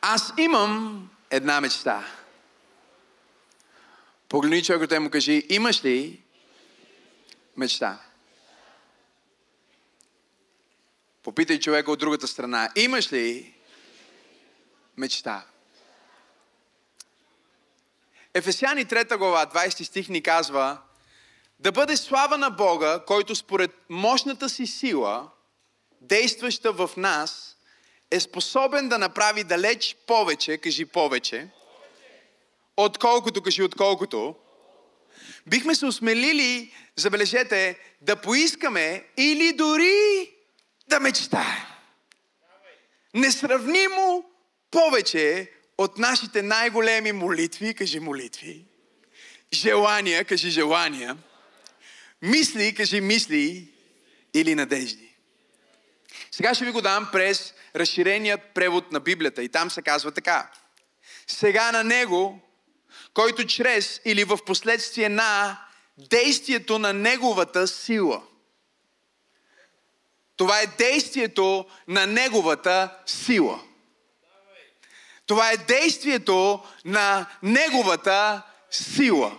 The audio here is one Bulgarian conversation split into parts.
Аз имам една мечта. Погледни човекът и му кажи, имаш ли мечта? Попитай човека от другата страна, имаш ли мечта? Ефесяни 3 глава, 20 стих ни казва, да бъде слава на Бога, който според мощната си сила, действаща в нас, е способен да направи далеч повече, кажи повече, отколкото, кажи отколкото, бихме се осмелили, забележете, да поискаме или дори да мечтаем. Несравнимо повече от нашите най-големи молитви, кажи молитви, желания, кажи желания, мисли, кажи мисли или надежди. Сега ще ви го дам през разширеният превод на Библията и там се казва така. Сега на Него, който чрез или в последствие на действието на Неговата сила. Това е действието на Неговата сила. Това е действието на Неговата сила.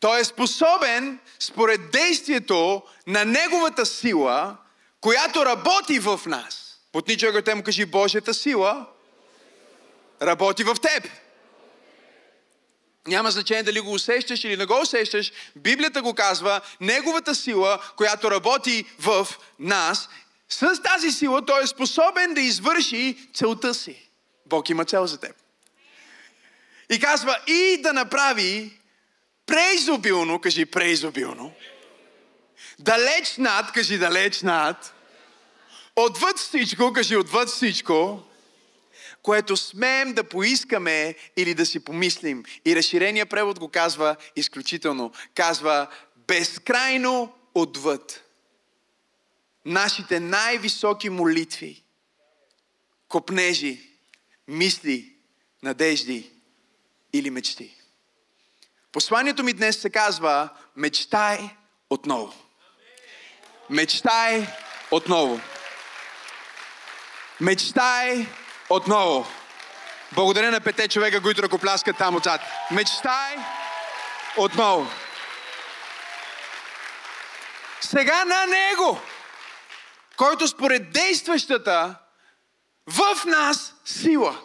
Той е способен, според действието на Неговата сила, която работи в нас. Потни човекът му кажи, Божията сила работи в теб. Няма значение дали го усещаш или не го усещаш. Библията го казва, неговата сила, която работи в нас, с тази сила той е способен да извърши целта си. Бог има цел за теб. И казва и да направи преизобилно, кажи преизобилно, далеч над, кажи далеч над, отвъд всичко, кажи отвъд всичко, което смеем да поискаме или да си помислим. И разширения превод го казва изключително. Казва безкрайно отвъд. Нашите най-високи молитви, копнежи, мисли, надежди или мечти. Посланието ми днес се казва мечтай отново. Мечтай отново. Мечтай отново. Благодаря на пете човека, които ръкопляскат там отзад. Мечтай отново. Сега на Него, който според действащата в нас сила.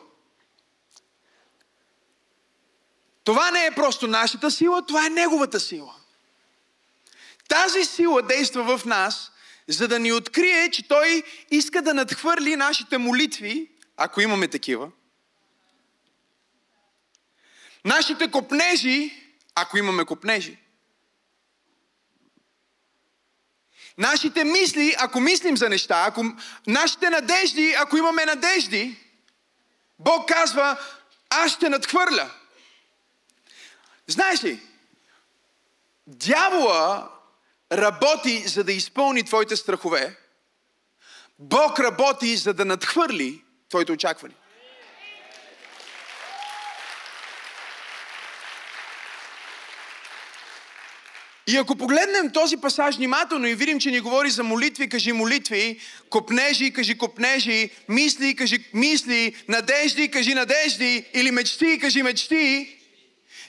Това не е просто нашата сила, това е Неговата сила. Тази сила действа в нас, за да ни открие, че Той иска да надхвърли нашите молитви, ако имаме такива. Нашите копнежи, ако имаме копнежи. Нашите мисли, ако мислим за неща, ако, нашите надежди, ако имаме надежди, Бог казва, аз ще надхвърля. Знаеш ли, дявола работи за да изпълни твоите страхове, Бог работи за да надхвърли твоите очаквания. И ако погледнем този пасаж внимателно и видим, че ни говори за молитви, кажи молитви, копнежи, кажи копнежи, мисли, кажи мисли, надежди, кажи надежди, или мечти, кажи мечти,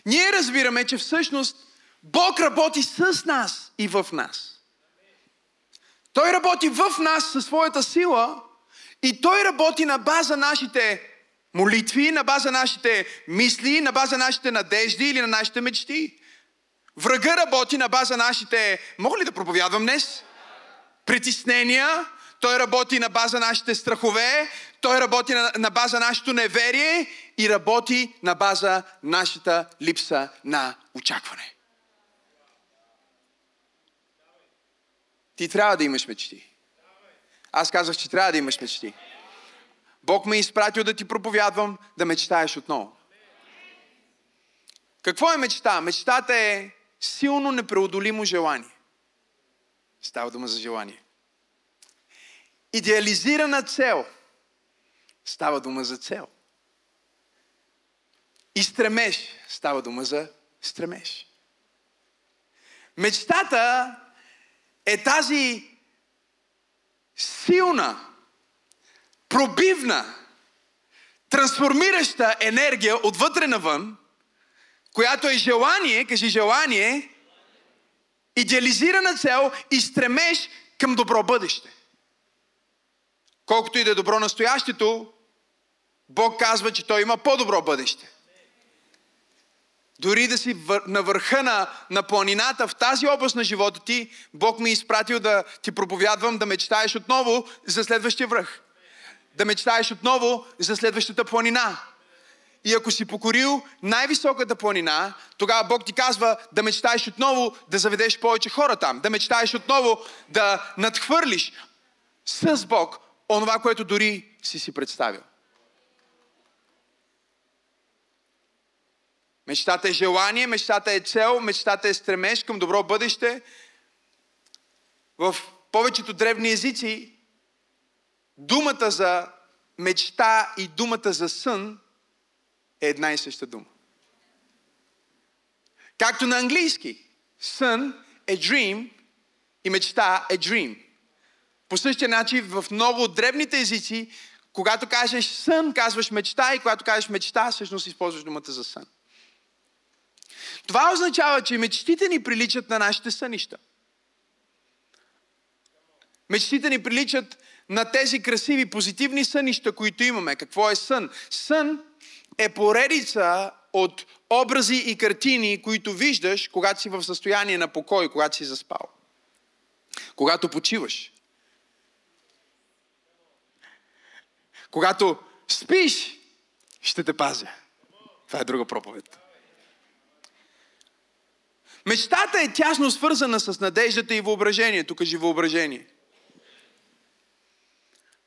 ние разбираме, че всъщност Бог работи с нас и в нас. Той работи в нас със своята сила и Той работи на база нашите молитви, на база нашите мисли, на база нашите надежди или на нашите мечти. Врага работи на база нашите, мога ли да проповядвам днес? Притеснения. Той работи на база нашите страхове. Той работи на, на база нашето неверие и работи на база нашата липса на очакване. Ти трябва да имаш мечти. Аз казах, че трябва да имаш мечти. Бог ме е изпратил да ти проповядвам, да мечтаеш отново. Какво е мечта? Мечтата е силно непреодолимо желание. Става дума за желание. Идеализирана цел. Става дума за цел. И стремеж. Става дума за стремеж. Мечтата е тази силна, пробивна, трансформираща енергия отвътре навън, която е желание, кажи желание, идеализирана цел и стремеж към добро бъдеще. Колкото и да е добро настоящето, Бог казва, че Той има по-добро бъдеще. Дори да си на върха на, на планината, в тази област на живота ти, Бог ми е изпратил да ти проповядвам, да мечтаеш отново за следващия връх. Да мечтаеш отново за следващата планина. И ако си покорил най-високата планина, тогава Бог ти казва да мечтаеш отново да заведеш повече хора там. Да мечтаеш отново да надхвърлиш с Бог онова, което дори си си представил. Мечтата е желание, мечтата е цел, мечтата е стремеж към добро бъдеще. В повечето древни езици думата за мечта и думата за сън е една и съща дума. Както на английски. Сън е dream и мечта е dream. По същия начин в много от древните езици, когато кажеш сън, казваш мечта и когато кажеш мечта, всъщност използваш думата за сън. Това означава, че мечтите ни приличат на нашите сънища. Мечтите ни приличат на тези красиви, позитивни сънища, които имаме. Какво е сън? Сън е поредица от образи и картини, които виждаш, когато си в състояние на покой, когато си заспал. Когато почиваш. Когато спиш, ще те пазя. Това е друга проповед. Мечтата е тясно свързана с надеждата и въображението. Кажи въображение.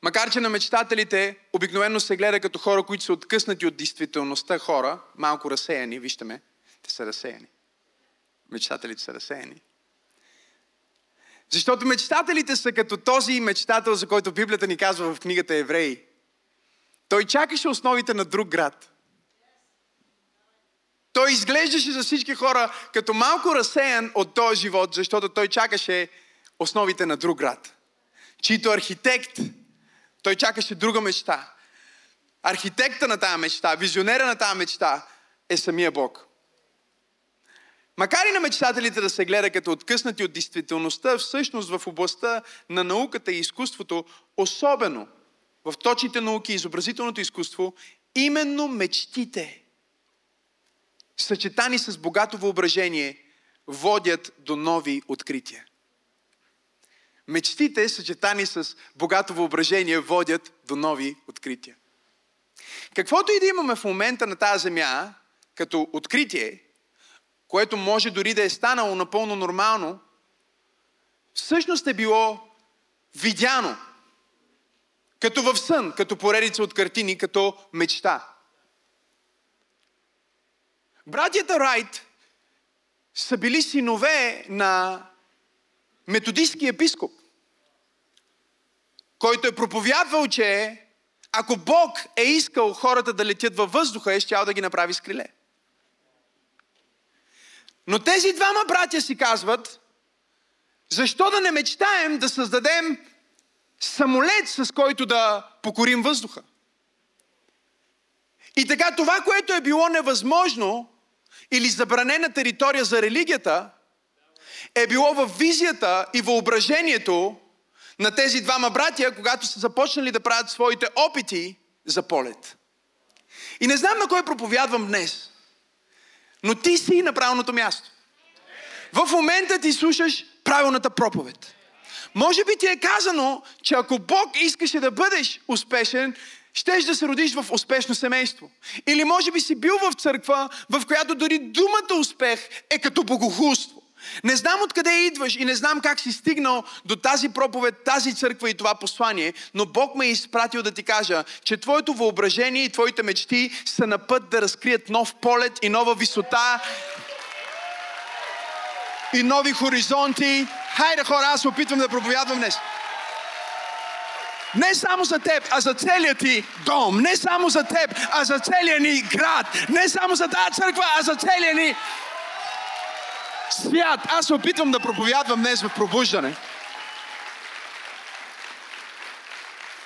Макар, че на мечтателите обикновено се гледа като хора, които са откъснати от действителността хора, малко разсеяни, вижте ме, те са разсеяни. Мечтателите са разсеяни. Защото мечтателите са като този мечтател, за който Библията ни казва в книгата Евреи. Той чакаше основите на друг град – той изглеждаше за всички хора като малко разсеян от този живот, защото той чакаше основите на друг град, чийто архитект, той чакаше друга мечта. Архитекта на тази мечта, визионера на тази мечта е самия Бог. Макар и на мечтателите да се гледа като откъснати от действителността, всъщност в областта на науката и изкуството, особено в точните науки и изобразителното изкуство, именно мечтите – съчетани с богато въображение, водят до нови открития. Мечтите, съчетани с богато въображение, водят до нови открития. Каквото и да имаме в момента на тази земя, като откритие, което може дори да е станало напълно нормално, всъщност е било видяно, като в сън, като поредица от картини, като мечта. Братята Райт са били синове на методистски епископ, който е проповядвал, че ако Бог е искал хората да летят във въздуха, е щял да ги направи с криле. Но тези двама братя си казват, защо да не мечтаем да създадем самолет, с който да покорим въздуха? И така това, което е било невъзможно, или забранена територия за религията, е било в визията и въображението на тези двама братя, когато са започнали да правят своите опити за полет. И не знам на кой проповядвам днес, но ти си на правилното място. В момента ти слушаш правилната проповед. Може би ти е казано, че ако Бог искаше да бъдеш успешен, щеш да се родиш в успешно семейство. Или може би си бил в църква, в която дори думата успех е като богохулство. Не знам откъде идваш и не знам как си стигнал до тази проповед, тази църква и това послание, но Бог ме е изпратил да ти кажа, че твоето въображение и твоите мечти са на път да разкрият нов полет и нова висота и нови хоризонти. Хайде хора, аз опитвам да проповядвам днес. Не само за теб, а за целият ти дом. Не само за теб, а за целия ни град. Не само за тази църква, а за целия ни свят. Аз се опитвам да проповядвам днес в пробуждане.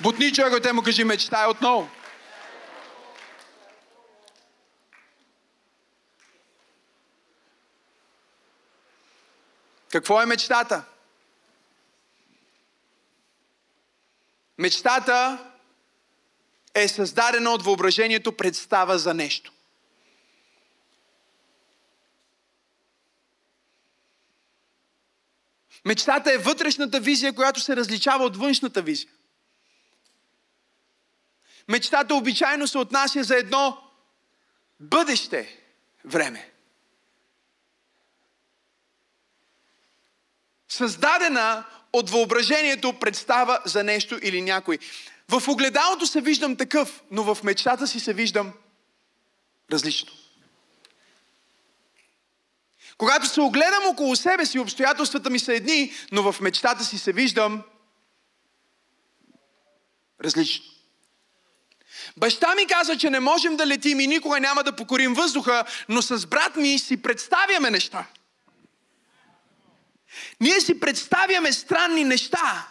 Бутни човека, те му кажи, мечтай отново. Какво е мечтата? Мечтата е създадена от въображението представа за нещо. Мечтата е вътрешната визия, която се различава от външната визия. Мечтата обичайно се отнася за едно бъдеще време. Създадена от въображението представа за нещо или някой. В огледалото се виждам такъв, но в мечтата си се виждам различно. Когато се огледам около себе си, обстоятелствата ми са едни, но в мечтата си се виждам различно. Баща ми каза, че не можем да летим и никога няма да покорим въздуха, но с брат ми си представяме неща. Ние си представяме странни неща.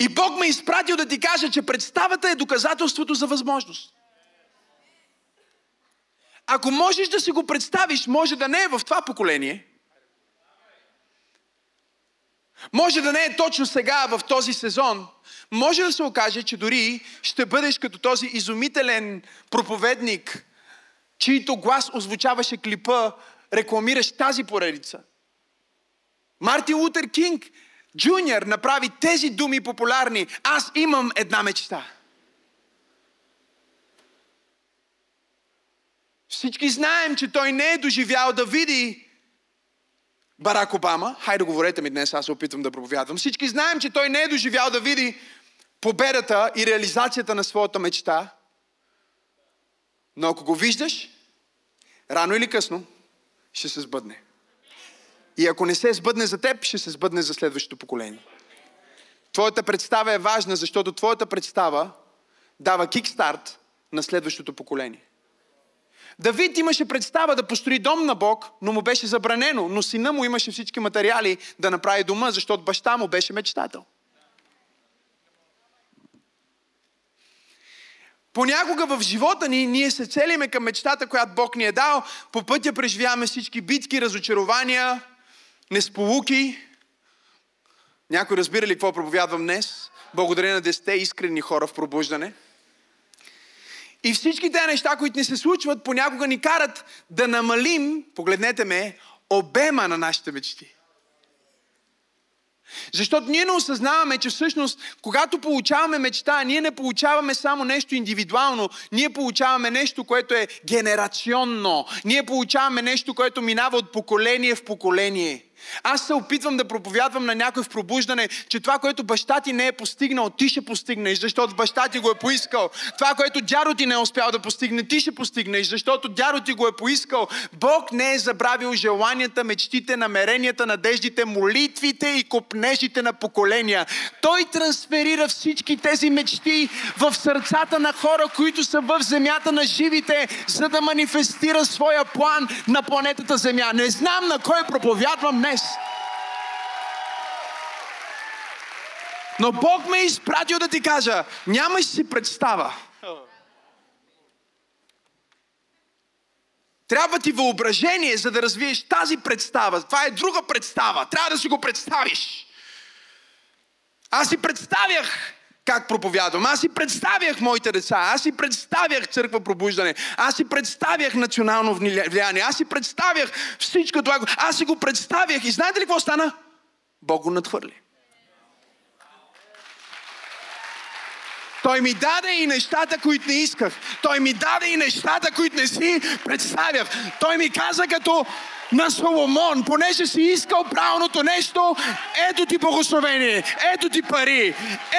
И Бог ме е изпратил да ти кажа, че представата е доказателството за възможност. Ако можеш да си го представиш, може да не е в това поколение. Може да не е точно сега, в този сезон. Може да се окаже, че дори ще бъдеш като този изумителен проповедник, чийто глас озвучаваше клипа, рекламираш тази поредица. Мартин Лутер Кинг Джуниор направи тези думи популярни. Аз имам една мечта. Всички знаем, че той не е доживял да види Барак Обама. Хайде, говорете ми днес, аз се опитвам да проповядвам. Всички знаем, че той не е доживял да види победата и реализацията на своята мечта. Но ако го виждаш, рано или късно ще се сбъдне. И ако не се сбъдне за теб, ще се сбъдне за следващото поколение. Твоята представа е важна, защото твоята представа дава кикстарт на следващото поколение. Давид имаше представа да построи дом на Бог, но му беше забранено. Но сина му имаше всички материали да направи дома, защото баща му беше мечтател. Понякога в живота ни ние се целиме към мечтата, която Бог ни е дал. По пътя преживяваме всички битки, разочарования, несполуки. Някой разбира ли какво проповядвам днес? Благодаря на десете искрени хора в пробуждане. И всички тези неща, които ни се случват, понякога ни карат да намалим, погледнете ме, обема на нашите мечти. Защото ние не осъзнаваме, че всъщност, когато получаваме мечта, ние не получаваме само нещо индивидуално, ние получаваме нещо, което е генерационно. Ние получаваме нещо, което минава от поколение в поколение. Аз се опитвам да проповядвам на някой в пробуждане, че това, което баща ти не е постигнал, ти ще постигнеш, защото баща ти го е поискал. Това, което дядо ти не е успял да постигне, ти ще постигнеш, защото дядо ти го е поискал. Бог не е забравил желанията, мечтите, намеренията, надеждите, молитвите и копнежите на поколения. Той трансферира всички тези мечти в сърцата на хора, които са в земята на живите, за да манифестира своя план на планетата Земя. Не знам на кой проповядвам днес. Но Бог ме е изпратил да ти кажа, нямаш си представа. Трябва ти въображение, за да развиеш тази представа. Това е друга представа. Трябва да си го представиш. Аз си представях как проповядвам. Аз си представях моите деца. Аз си представях църква пробуждане. Аз си представях национално влияние. Аз си представях всичко това. Аз си го представях. И знаете ли какво стана? Бог го надхвърли. Той ми даде и нещата, които не исках. Той ми даде и нещата, които не си представях. Той ми каза като на Соломон, понеже си искал правилното нещо, ето ти благословение, ето ти пари,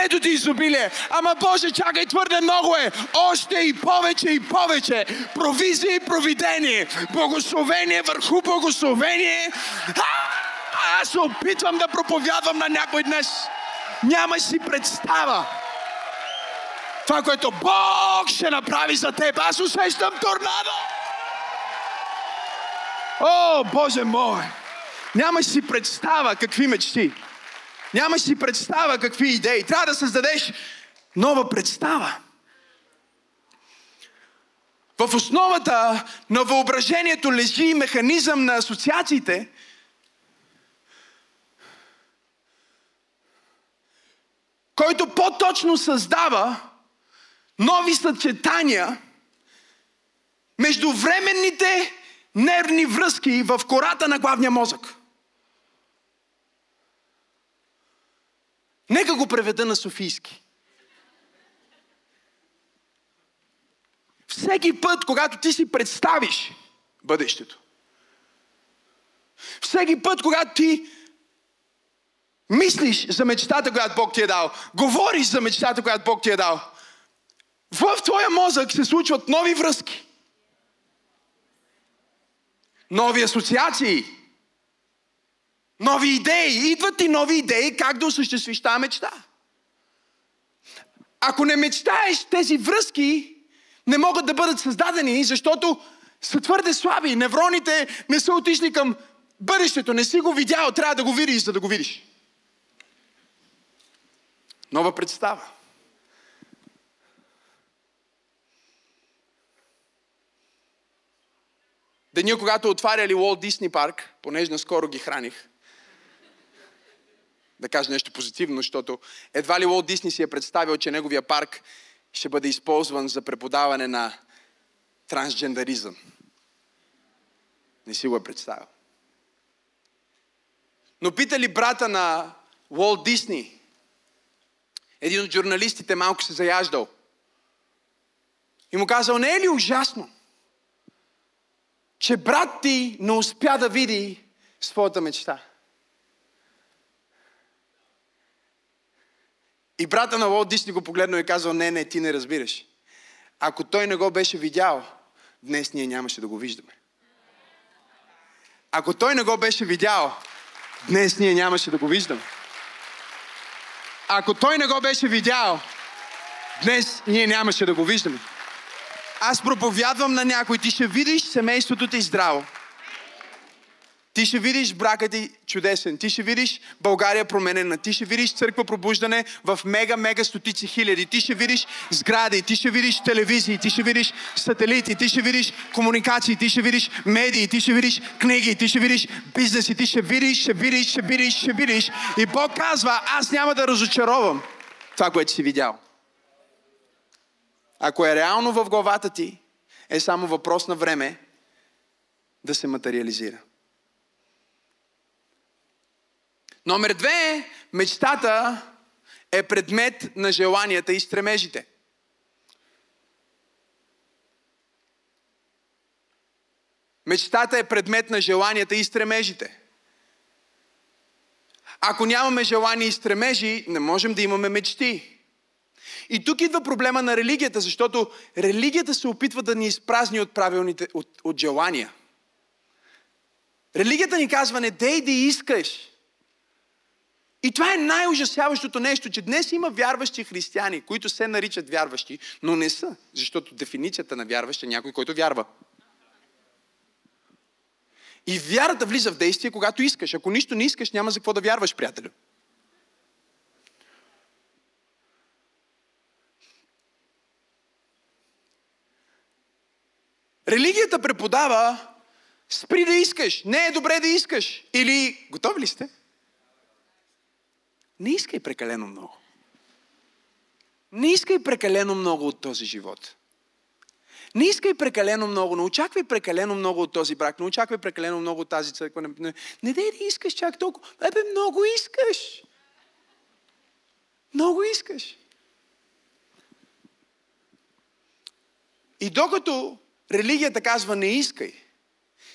ето ти изобилие. Ама Боже, чакай, твърде много е. Още и повече и повече. Провизия и провидение. Благословение върху благословение. А, аз се опитвам да проповядвам на някой днес. Нямаш си представа. Това, което Бог ще направи за теб. Аз усещам торнадо. О, Боже мой! Нямаш си представа какви мечти. Нямаш си представа какви идеи. Трябва да създадеш нова представа. в основата на въображението лежи механизъм на асоциациите, който по-точно създава нови съчетания между временните нервни връзки в кората на главния мозък. Нека го преведа на Софийски. Всеки път, когато ти си представиш бъдещето, всеки път, когато ти мислиш за мечтата, която Бог ти е дал, говориш за мечтата, която Бог ти е дал, в твоя мозък се случват нови връзки, нови асоциации, нови идеи. Идват ти нови идеи как да осъществиш тази мечта. Ако не мечтаеш, тези връзки не могат да бъдат създадени, защото са твърде слаби. Невроните не са отишли към бъдещето. Не си го видял, трябва да го видиш, за да го видиш. Нова представа. Деня, когато отваряли Уолт Дисни парк, понеже наскоро ги храних, да кажа нещо позитивно, защото едва ли Уолт Дисни си е представил, че неговия парк ще бъде използван за преподаване на трансджендаризъм. Не си го е представил. Но питали брата на Уолт Дисни, един от журналистите малко се заяждал. И му казал, не е ли ужасно, че брат ти не успя да види своята мечта? И брата на Уолт Дисни го погледнал и казал, не, не, ти не разбираш. Ако той не го беше видял, днес ние нямаше да го виждаме. Ако той не го беше видял, днес ние нямаше да го виждаме. Ако той не го беше видял, днес ние нямаше да го виждаме. Аз проповядвам на някой, ти ще видиш семейството ти здраво. Ти ще видиш брака ти чудесен. Ти ще видиш България променена. Ти ще видиш църква пробуждане в мега-мега стотици хиляди. Ти ще видиш сгради. Ти ще видиш телевизии. Ти ще видиш сателити. Ти ще видиш комуникации. Ти ще видиш медии. Ти ще видиш книги. Ти ще видиш бизнеси. Ти ще видиш, ще видиш, ще видиш, ще видиш. И Бог казва, аз няма да разочаровам това, което си видял. Ако е реално в главата ти, е само въпрос на време да се материализира. Номер две, мечтата е предмет на желанията и стремежите. Мечтата е предмет на желанията и стремежите. Ако нямаме желания и стремежи, не можем да имаме мечти. И тук идва проблема на религията, защото религията се опитва да ни изпразни от правилните, от, от желания. Религията ни казва, не дей да искаш. И това е най-ужасяващото нещо, че днес има вярващи християни, които се наричат вярващи, но не са, защото дефиницията на вярващ е някой, който вярва. И вярата влиза в действие, когато искаш. Ако нищо не искаш, няма за какво да вярваш, приятелю. Религията преподава спри да искаш. Не е добре да искаш. Или готови ли сте? Не искай прекалено много. Не искай прекалено много от този живот. Не искай прекалено много, не очаквай прекалено много от този брак, не очаквай прекалено много от тази църква. Не, не, не дай да искаш чак толкова. Ебе, много искаш. Много искаш. И докато религията казва не искай,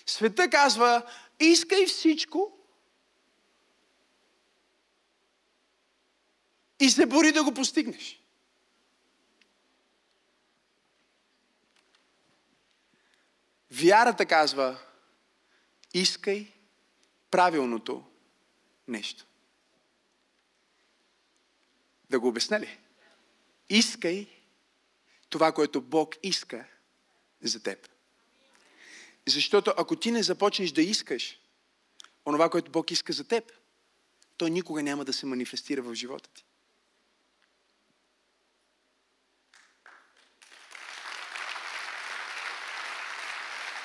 света казва искай всичко, и се бори да го постигнеш. Вярата казва, искай правилното нещо. Да го обясня ли? Искай това, което Бог иска за теб. Защото ако ти не започнеш да искаш онова, което Бог иска за теб, той никога няма да се манифестира в живота ти.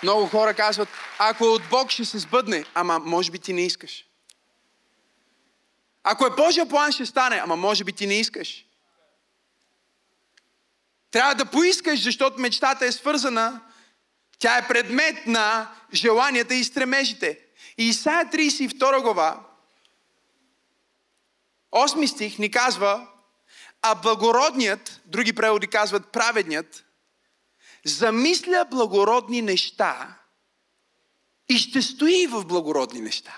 Много хора казват, ако от Бог ще се сбъдне, ама може би ти не искаш. Ако е Божия план, ще стане, ама може би ти не искаш. Трябва да поискаш, защото мечтата е свързана, тя е предмет на желанията и стремежите. И Исаия 32 глава, 8 стих ни казва, а благородният, други преводи казват праведният, замисля благородни неща и ще стои в благородни неща.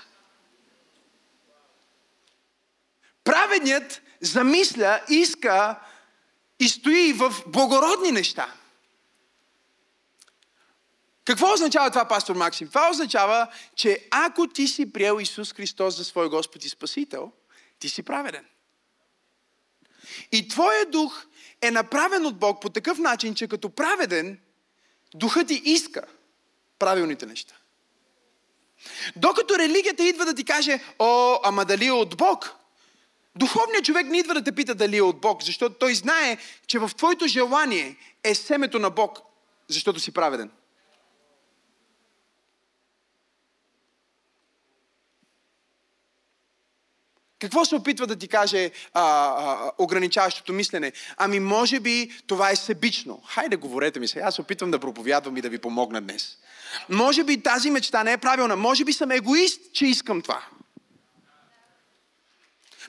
Праведният замисля, иска и стои в благородни неща. Какво означава това, пастор Максим? Това означава, че ако ти си приел Исус Христос за свой Господ и Спасител, ти си праведен. И твоя дух е направен от Бог по такъв начин, че като праведен, духът ти иска правилните неща. Докато религията идва да ти каже, о, ама дали е от Бог? Духовният човек не идва да те пита дали е от Бог, защото той знае, че в твоето желание е семето на Бог, защото си праведен. Какво се опитва да ти каже а, а, ограничаващото мислене? Ами може би това е себично. Хайде, говорете ми се. Аз се опитвам да проповядвам и да ви помогна днес. Може би тази мечта не е правилна. Може би съм егоист, че искам това.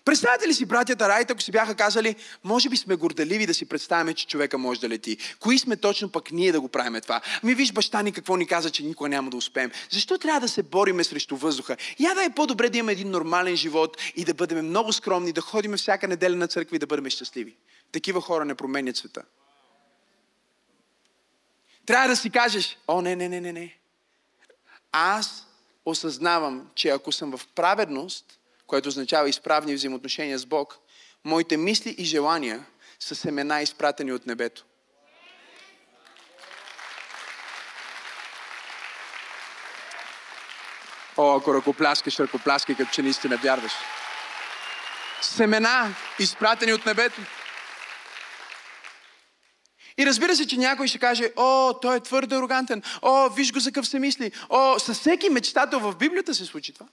Представете ли си братята Райт, ако си бяха казали, може би сме горделиви да си представяме, че човека може да лети. Кои сме точно пък ние да го правим това? Ами виж баща ни какво ни каза, че никога няма да успеем. Защо трябва да се бориме срещу въздуха? Я да е по-добре да имаме един нормален живот и да бъдем много скромни, да ходим всяка неделя на църква и да бъдем щастливи. Такива хора не променят света. Трябва да си кажеш, о, не, не, не, не, не. Аз осъзнавам, че ако съм в праведност, което означава изправни взаимоотношения с Бог, моите мисли и желания са семена изпратени от небето. О, ако ръкопляскаш, ръкопляскай, като че наистина вярваш. Семена, изпратени от небето. И разбира се, че някой ще каже, о, той е твърде арогантен, о, виж го за къв се мисли, о, със всеки мечтател в Библията се случи това.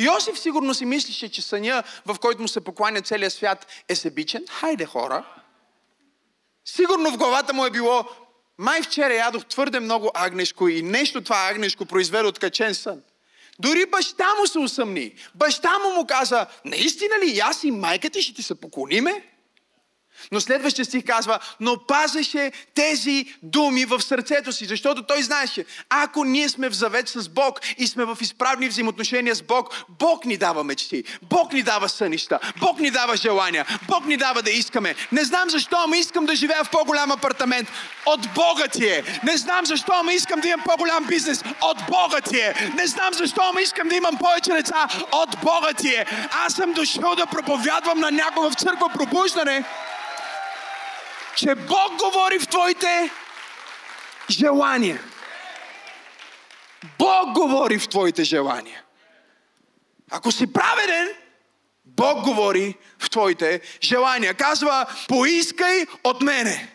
Йосиф сигурно си мислише, че съня, в който му се покланя целият свят, е себичен. Хайде, хора! Сигурно в главата му е било, май вчера ядох твърде много агнешко и нещо това агнешко произведе откачен сън. Дори баща му се усъмни. Баща му му каза, наистина ли аз и майка ти ще ти се поклониме? Но следващия стих казва, но пазеше тези думи в сърцето си, защото той знаеше, ако ние сме в завет с Бог и сме в изправни взаимоотношения с Бог, Бог ни дава мечти, Бог ни дава сънища, Бог ни дава желания, Бог ни дава да искаме. Не знам защо, ама искам да живея в по-голям апартамент. От Бога ти е. Не знам защо, ама искам да имам по-голям бизнес. От Бога ти е. Не знам защо, ама искам да имам повече деца. От Бога ти е. Аз съм дошъл да проповядвам на някого в църква пробуждане че Бог говори в твоите желания. Бог говори в твоите желания. Ако си праведен, Бог говори в твоите желания. Казва, поискай от мене.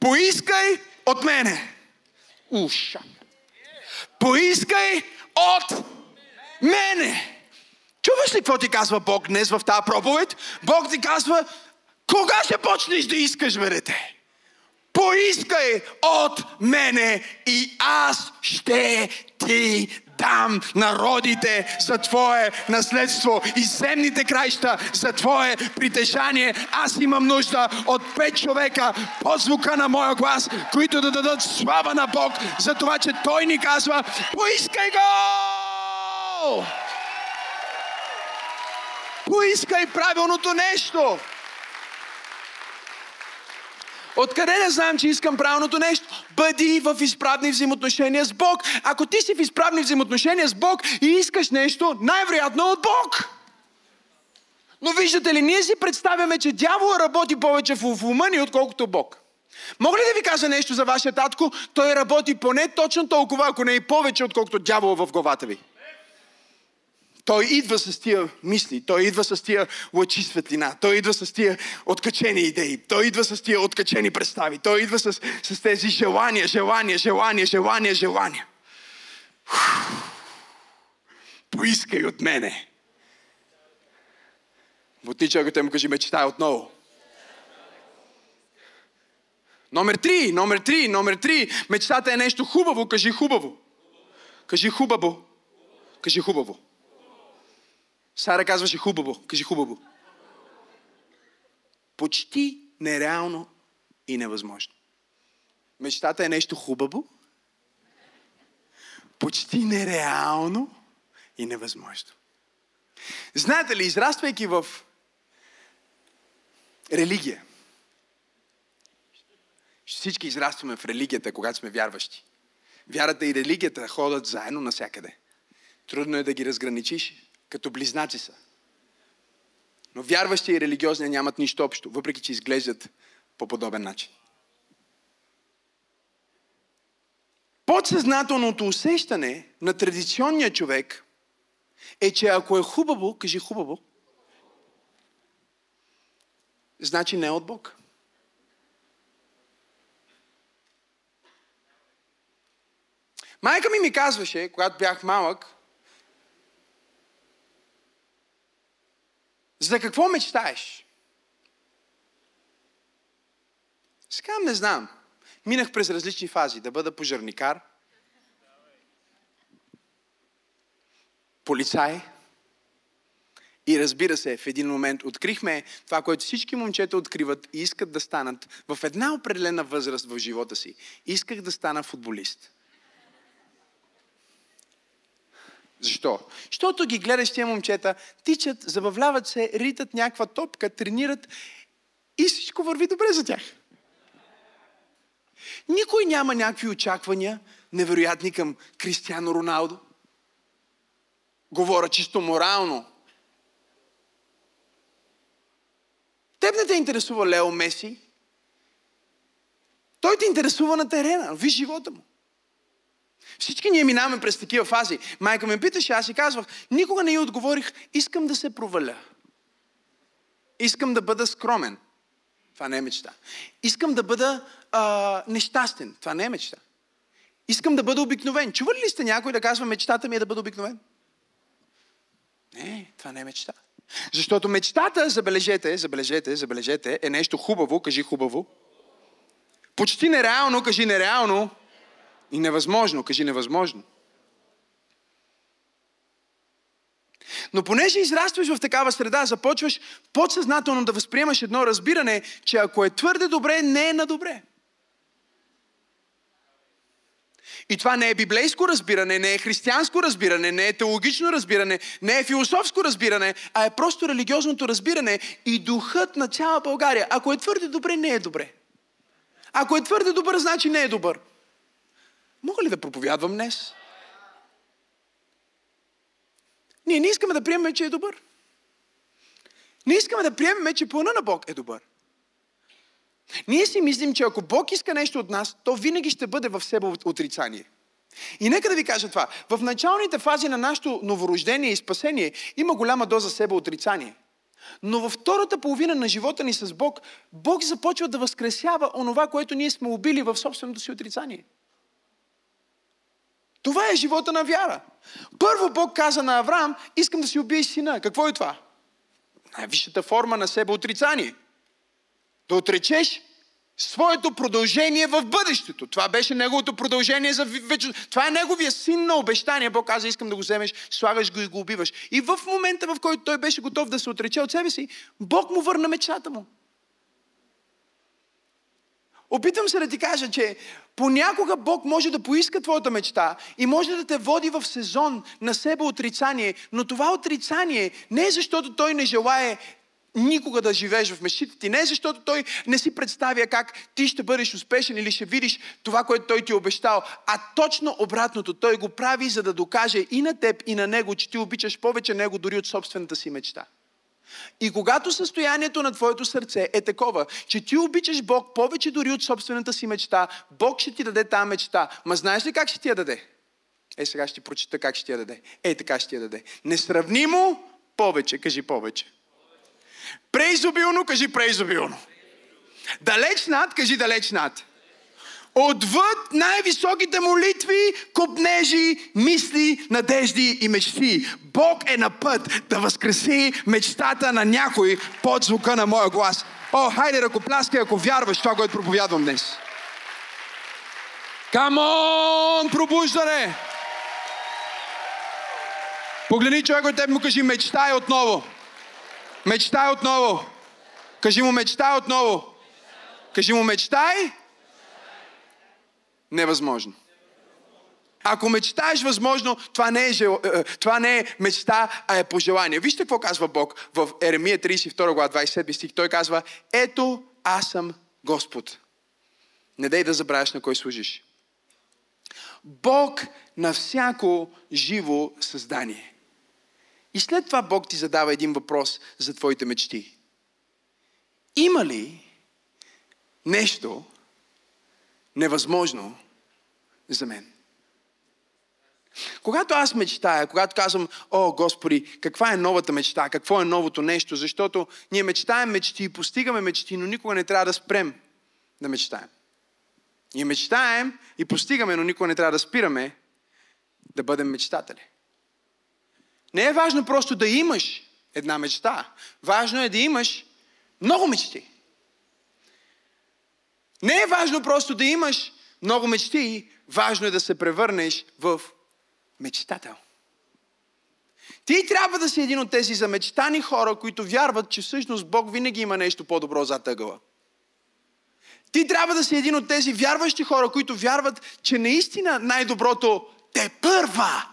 Поискай от мене. Уша. Поискай от мене. Чуваш ли какво ти казва Бог днес в тази проповед? Бог ти казва, кога ще почнеш да искаш, бе? Поискай от мене и аз ще ти дам народите за Твое наследство и земните краища за Твое притежание. Аз имам нужда от пет човека по звука на моя глас, които да дадат слава на Бог за това, че Той ни казва, поискай го! Поискай правилното нещо! Откъде да знам, че искам правилното нещо? Бъди в изправни взаимоотношения с Бог. Ако ти си в изправни взаимоотношения с Бог и искаш нещо, най-вероятно от Бог. Но виждате ли, ние си представяме, че дявола работи повече в ума ни, отколкото Бог. Мога ли да ви кажа нещо за вашия татко? Той работи поне точно толкова, ако не и повече, отколкото дявола в главата ви. Той идва с тия мисли, той идва с тия лъчи светлина, той идва с тия откачени идеи, той идва с тия откачени представи, той идва с, с тези желания, желания, желания, желания, желания. Поискай от мене. Бутни човекът му кажи, мечтай отново. Номер три, номер три, номер три. Мечтата е нещо хубаво, кажи хубаво. Кажи хубаво. Кажи хубаво. Сара казваше хубаво. Кажи хубаво. Почти нереално и невъзможно. Мечтата е нещо хубаво, почти нереално и невъзможно. Знаете ли, израствайки в религия, всички израстваме в религията, когато сме вярващи. Вярата и религията ходят заедно насякъде. Трудно е да ги разграничиш, като близнаци са. Но вярващи и религиозни нямат нищо общо, въпреки че изглеждат по подобен начин. Подсъзнателното усещане на традиционния човек е, че ако е хубаво, кажи хубаво, значи не е от Бог. Майка ми ми казваше, когато бях малък, за какво мечтаеш? Сега не знам. Минах през различни фази. Да бъда пожарникар, полицай. И разбира се, в един момент открихме това, което всички момчета откриват и искат да станат в една определена възраст в живота си. Исках да стана футболист. Защо? Защото ги гледаш тия момчета, тичат, забавляват се, ритат някаква топка, тренират и всичко върви добре за тях. Никой няма някакви очаквания, невероятни към Кристиано Роналдо. Говоря чисто морално. Теб не те интересува Лео Меси. Той те интересува на терена. Виж живота му. Всички ние минаваме през такива фази. Майка ме питаше, аз си казвах, никога не й отговорих, искам да се проваля. Искам да бъда скромен. Това не е мечта. Искам да бъда а, нещастен. Това не е мечта. Искам да бъда обикновен. Чували ли сте някой да казва, мечтата ми е да бъда обикновен? Не, това не е мечта. Защото мечтата, забележете, забележете, забележете, е нещо хубаво, кажи хубаво. Почти нереално, кажи нереално. И невъзможно, кажи невъзможно. Но понеже израстваш в такава среда, започваш подсъзнателно да възприемаш едно разбиране, че ако е твърде добре, не е на добре. И това не е библейско разбиране, не е християнско разбиране, не е теологично разбиране, не е философско разбиране, а е просто религиозното разбиране и духът на цяла България. Ако е твърде добре, не е добре. Ако е твърде добър, значи не е добър. Мога ли да проповядвам днес? Ние не искаме да приемем, че е добър. Не искаме да приемем, че плана на Бог е добър. Ние си мислим, че ако Бог иска нещо от нас, то винаги ще бъде в себе отрицание. И нека да ви кажа това. В началните фази на нашето новорождение и спасение има голяма доза себе отрицание. Но във втората половина на живота ни с Бог, Бог започва да възкресява онова, което ние сме убили в собственото си отрицание. Това е живота на вяра. Първо Бог каза на Авраам, искам да си убиеш сина. Какво е това? Най-висшата форма на себе отрицание. Да отречеш своето продължение в бъдещето. Това беше неговото продължение за вечност. Това е неговия син на обещание. Бог каза, искам да го вземеш, слагаш го и го убиваш. И в момента, в който той беше готов да се отрече от себе си, Бог му върна мечтата му. Опитвам се да ти кажа, че понякога Бог може да поиска твоята мечта и може да те води в сезон на себе отрицание, но това отрицание не е защото Той не желае никога да живееш в мечтите ти. Не е защото той не си представя как ти ще бъдеш успешен или ще видиш това, което той ти е обещал, а точно обратното. Той го прави, за да докаже и на теб, и на него, че ти обичаш повече него дори от собствената си мечта. И когато състоянието на твоето сърце е такова, че ти обичаш Бог повече дори от собствената си мечта, Бог ще ти даде тази мечта. Ма знаеш ли как ще ти я даде? Е, сега ще ти прочита как ще ти я даде. Е, така ще ти я даде. Несравнимо повече, кажи повече. Преизобилно, кажи преизобилно. Далеч над, кажи далеч над. Отвъд най-високите молитви, копнежи, мисли, надежди и мечти. Бог е на път да възкреси мечтата на някой под звука на моя глас. О, хайде ръкопляскай, ако вярваш това, което проповядвам днес. Камон, пробуждане! Погледни човек от теб му кажи мечтай отново. Мечтай отново. Кажи му мечтай отново. Кажи му мечтай. Невъзможно. Ако мечтаеш възможно, това не, е жел... Е, е, това не е мечта, а е пожелание. Вижте какво казва Бог в Еремия 32 глава 27 стих. Той казва, ето аз съм Господ. Не дай да забравяш на кой служиш. Бог на всяко живо създание. И след това Бог ти задава един въпрос за твоите мечти. Има ли нещо невъзможно за мен? Когато аз мечтая, когато казвам, о, Господи, каква е новата мечта, какво е новото нещо, защото ние мечтаем мечти и постигаме мечти, но никога не трябва да спрем да мечтаем. Ние мечтаем и постигаме, но никога не трябва да спираме да бъдем мечтатели. Не е важно просто да имаш една мечта. Важно е да имаш много мечти. Не е важно просто да имаш много мечти, важно е да се превърнеш в мечтател. Ти трябва да си един от тези замечтани хора, които вярват, че всъщност Бог винаги има нещо по-добро зад ъгъла. Ти трябва да си един от тези вярващи хора, които вярват, че наистина най-доброто те първа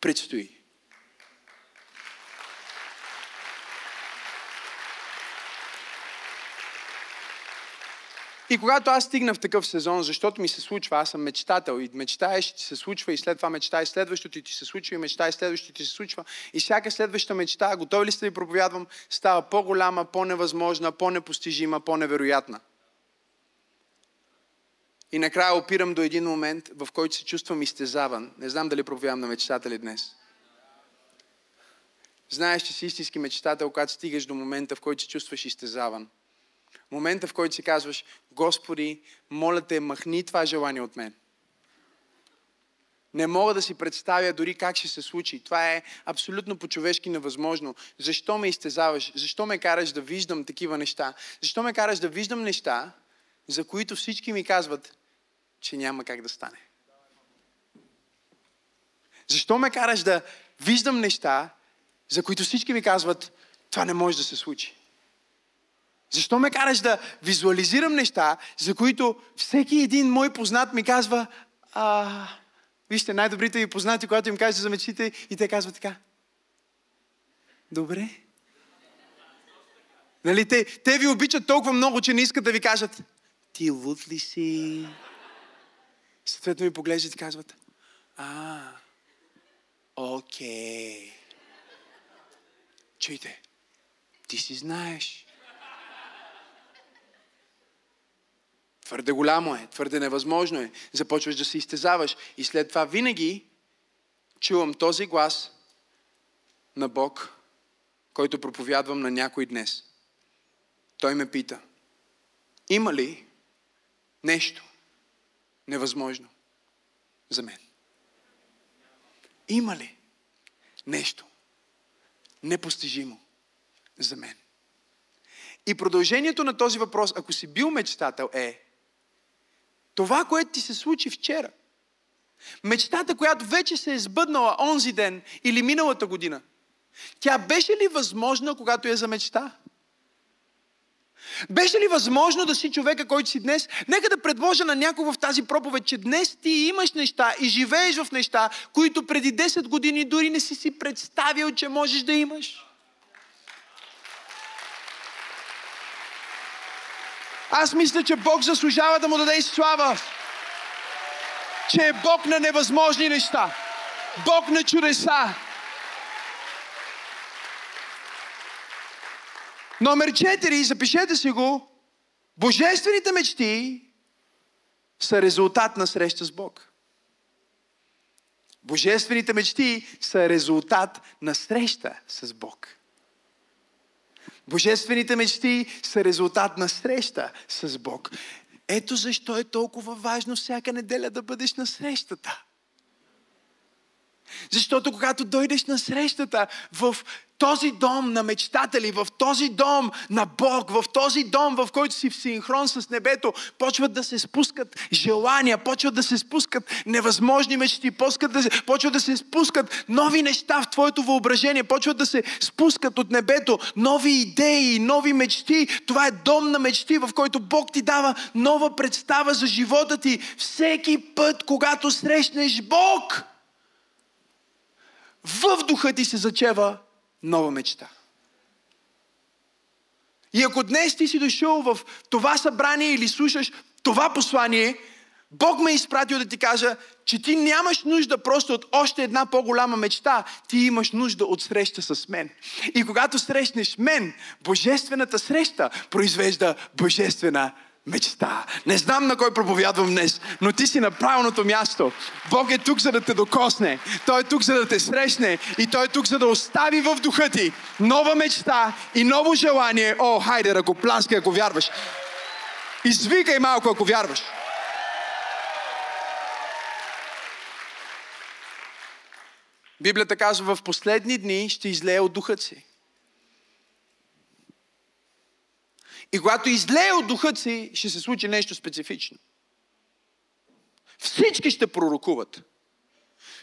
предстои. И когато аз стигна в такъв сезон, защото ми се случва, аз съм мечтател и мечтаеш, ти се случва и след това мечтаеш следващото и ти се случва и мечтаеш следващото ти се случва. И всяка следваща мечта, готови ли сте да ви проповядвам, става по-голяма, по-невъзможна, по-непостижима, по-невероятна. И накрая опирам до един момент, в който се чувствам изтезаван. Не знам дали проповядвам на мечтатели днес. Знаеш, че си истински мечтател, когато стигаш до момента, в който се чувстваш изтезаван. Момента, в който си казваш, Господи, моля те, махни това желание от мен. Не мога да си представя дори как ще се случи. Това е абсолютно по-човешки невъзможно. Защо ме изтезаваш? Защо ме караш да виждам такива неща? Защо ме караш да виждам неща, за които всички ми казват, че няма как да стане? Защо ме караш да виждам неща, за които всички ми казват, това не може да се случи? Защо ме караш да визуализирам неща, за които всеки един мой познат ми казва, а, вижте, най-добрите ви познати, когато им кажете за мечтите, и те казват така. Добре. Нали, те, те ви обичат толкова много, че не искат да ви кажат, ти луд ли си? Съответно ми поглеждат и казват, а, окей. Чуйте, ти си знаеш. Твърде голямо е, твърде невъзможно е. Започваш да се изтезаваш. И след това винаги чувам този глас на Бог, който проповядвам на някой днес. Той ме пита, има ли нещо невъзможно за мен? Има ли нещо непостижимо за мен? И продължението на този въпрос, ако си бил мечтател, е това, което ти се случи вчера. Мечтата, която вече се е сбъднала онзи ден или миналата година. Тя беше ли възможна, когато я замечта? Беше ли възможно да си човека, който си днес? Нека да предложа на някого в тази проповед, че днес ти имаш неща и живееш в неща, които преди 10 години дори не си си представил, че можеш да имаш. Аз мисля, че Бог заслужава да му даде слава. Че е Бог на невъзможни неща. Бог на чудеса. Номер 4, запишете си го. Божествените мечти са резултат на среща с Бог. Божествените мечти са резултат на среща с Бог. Божествените мечти са резултат на среща с Бог. Ето защо е толкова важно всяка неделя да бъдеш на срещата. Защото когато дойдеш на срещата в този дом на мечтатели, в този дом на Бог, в този дом, в който си в синхрон с небето, почват да се спускат желания, почват да се спускат невъзможни мечти, почват да се, почват да се спускат нови неща в твоето въображение, почват да се спускат от небето нови идеи, нови мечти. Това е дом на мечти, в който Бог ти дава нова представа за живота ти. Всеки път, когато срещнеш Бог, в духа ти се зачева нова мечта. И ако днес ти си дошъл в това събрание или слушаш това послание, Бог ме е изпратил да ти кажа, че ти нямаш нужда просто от още една по-голяма мечта. Ти имаш нужда от среща с мен. И когато срещнеш мен, божествената среща произвежда божествена мечта. Не знам на кой проповядвам днес, но ти си на правилното място. Бог е тук, за да те докосне. Той е тук, за да те срещне. И Той е тук, за да остави в духа ти нова мечта и ново желание. О, хайде, ръкопляскай, ако вярваш. Извикай малко, ако вярваш. Библията казва, в последни дни ще излее от духът си. И когато излее от духът си, ще се случи нещо специфично. Всички ще пророкуват.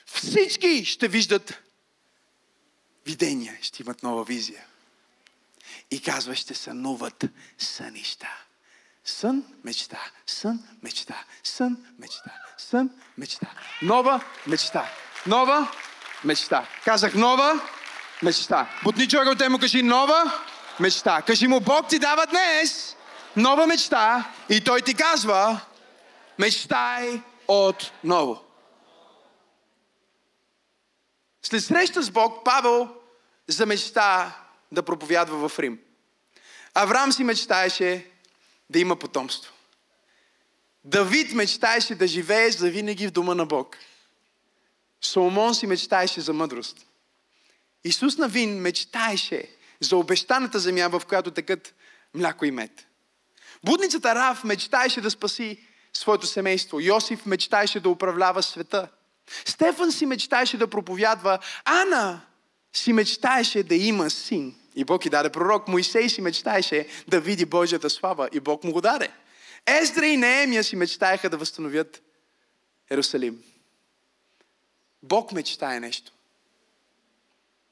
Всички ще виждат видения, ще имат нова визия. И казва, ще сънуват сънища. Сън, мечта, сън, мечта, сън, мечта, сън, мечта. Нова мечта. Нова мечта. Казах нова мечта. Бутни човека от му кажи нова мечта. Кажи му, Бог ти дава днес нова мечта и Той ти казва, мечтай отново. След среща с Бог, Павел за мечта да проповядва в Рим. Авраам си мечтаеше да има потомство. Давид мечтаеше да живее завинаги в дома на Бог. Соломон си мечтаеше за мъдрост. Исус Навин мечтаеше за обещаната земя, в която текат мляко и мед. Будницата Рав мечтаеше да спаси своето семейство. Йосиф мечтаеше да управлява света. Стефан си мечтаеше да проповядва. Ана си мечтаеше да има син. И Бог и даде пророк. Моисей си мечтаеше да види Божията слава. И Бог му го даде. Ездра и Неемия си мечтаеха да възстановят Ерусалим. Бог мечтае нещо.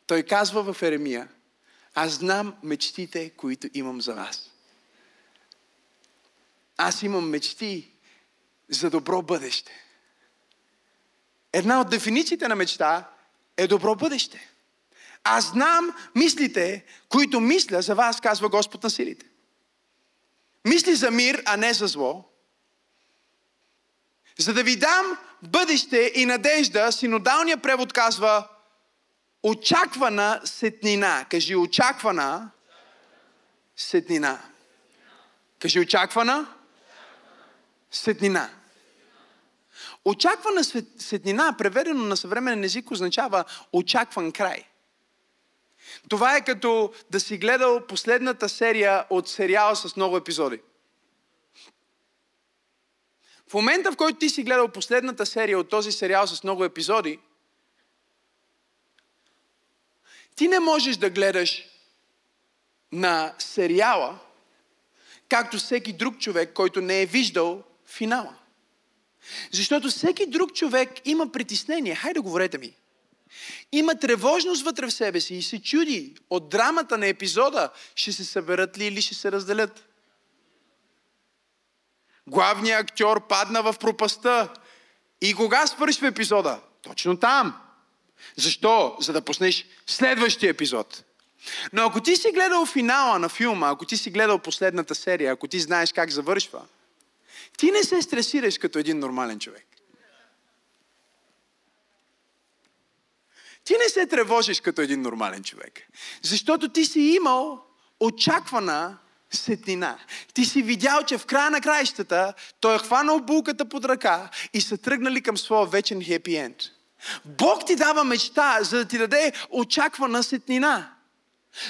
Той казва в Еремия, аз знам мечтите, които имам за вас. Аз имам мечти за добро бъдеще. Една от дефинициите на мечта е добро бъдеще. Аз знам мислите, които мисля за вас, казва Господ на силите. Мисли за мир, а не за зло. За да ви дам бъдеще и надежда, синодалният превод казва очаквана сетнина. Кажи очаквана сетнина. Кажи очаквана сетнина. Очаквана сетнина, преведено на съвременен език, означава очакван край. Това е като да си гледал последната серия от сериала с много епизоди. В момента, в който ти си гледал последната серия от този сериал с много епизоди, Ти не можеш да гледаш на сериала, както всеки друг човек, който не е виждал финала. Защото всеки друг човек има притеснение. Хайде, говорете ми. Има тревожност вътре в себе си и се чуди от драмата на епизода, ще се съберат ли или ще се разделят. Главният актьор падна в пропаста. И кога свършва епизода? Точно там. Защо? За да пуснеш следващия епизод. Но ако ти си гледал финала на филма, ако ти си гледал последната серия, ако ти знаеш как завършва, ти не се стресираш като един нормален човек. Ти не се тревожиш като един нормален човек. Защото ти си имал очаквана сетнина. Ти си видял, че в края на краищата той е хванал булката под ръка и са тръгнали към своя вечен хепи енд. Бог ти дава мечта, за да ти даде очаквана сетнина.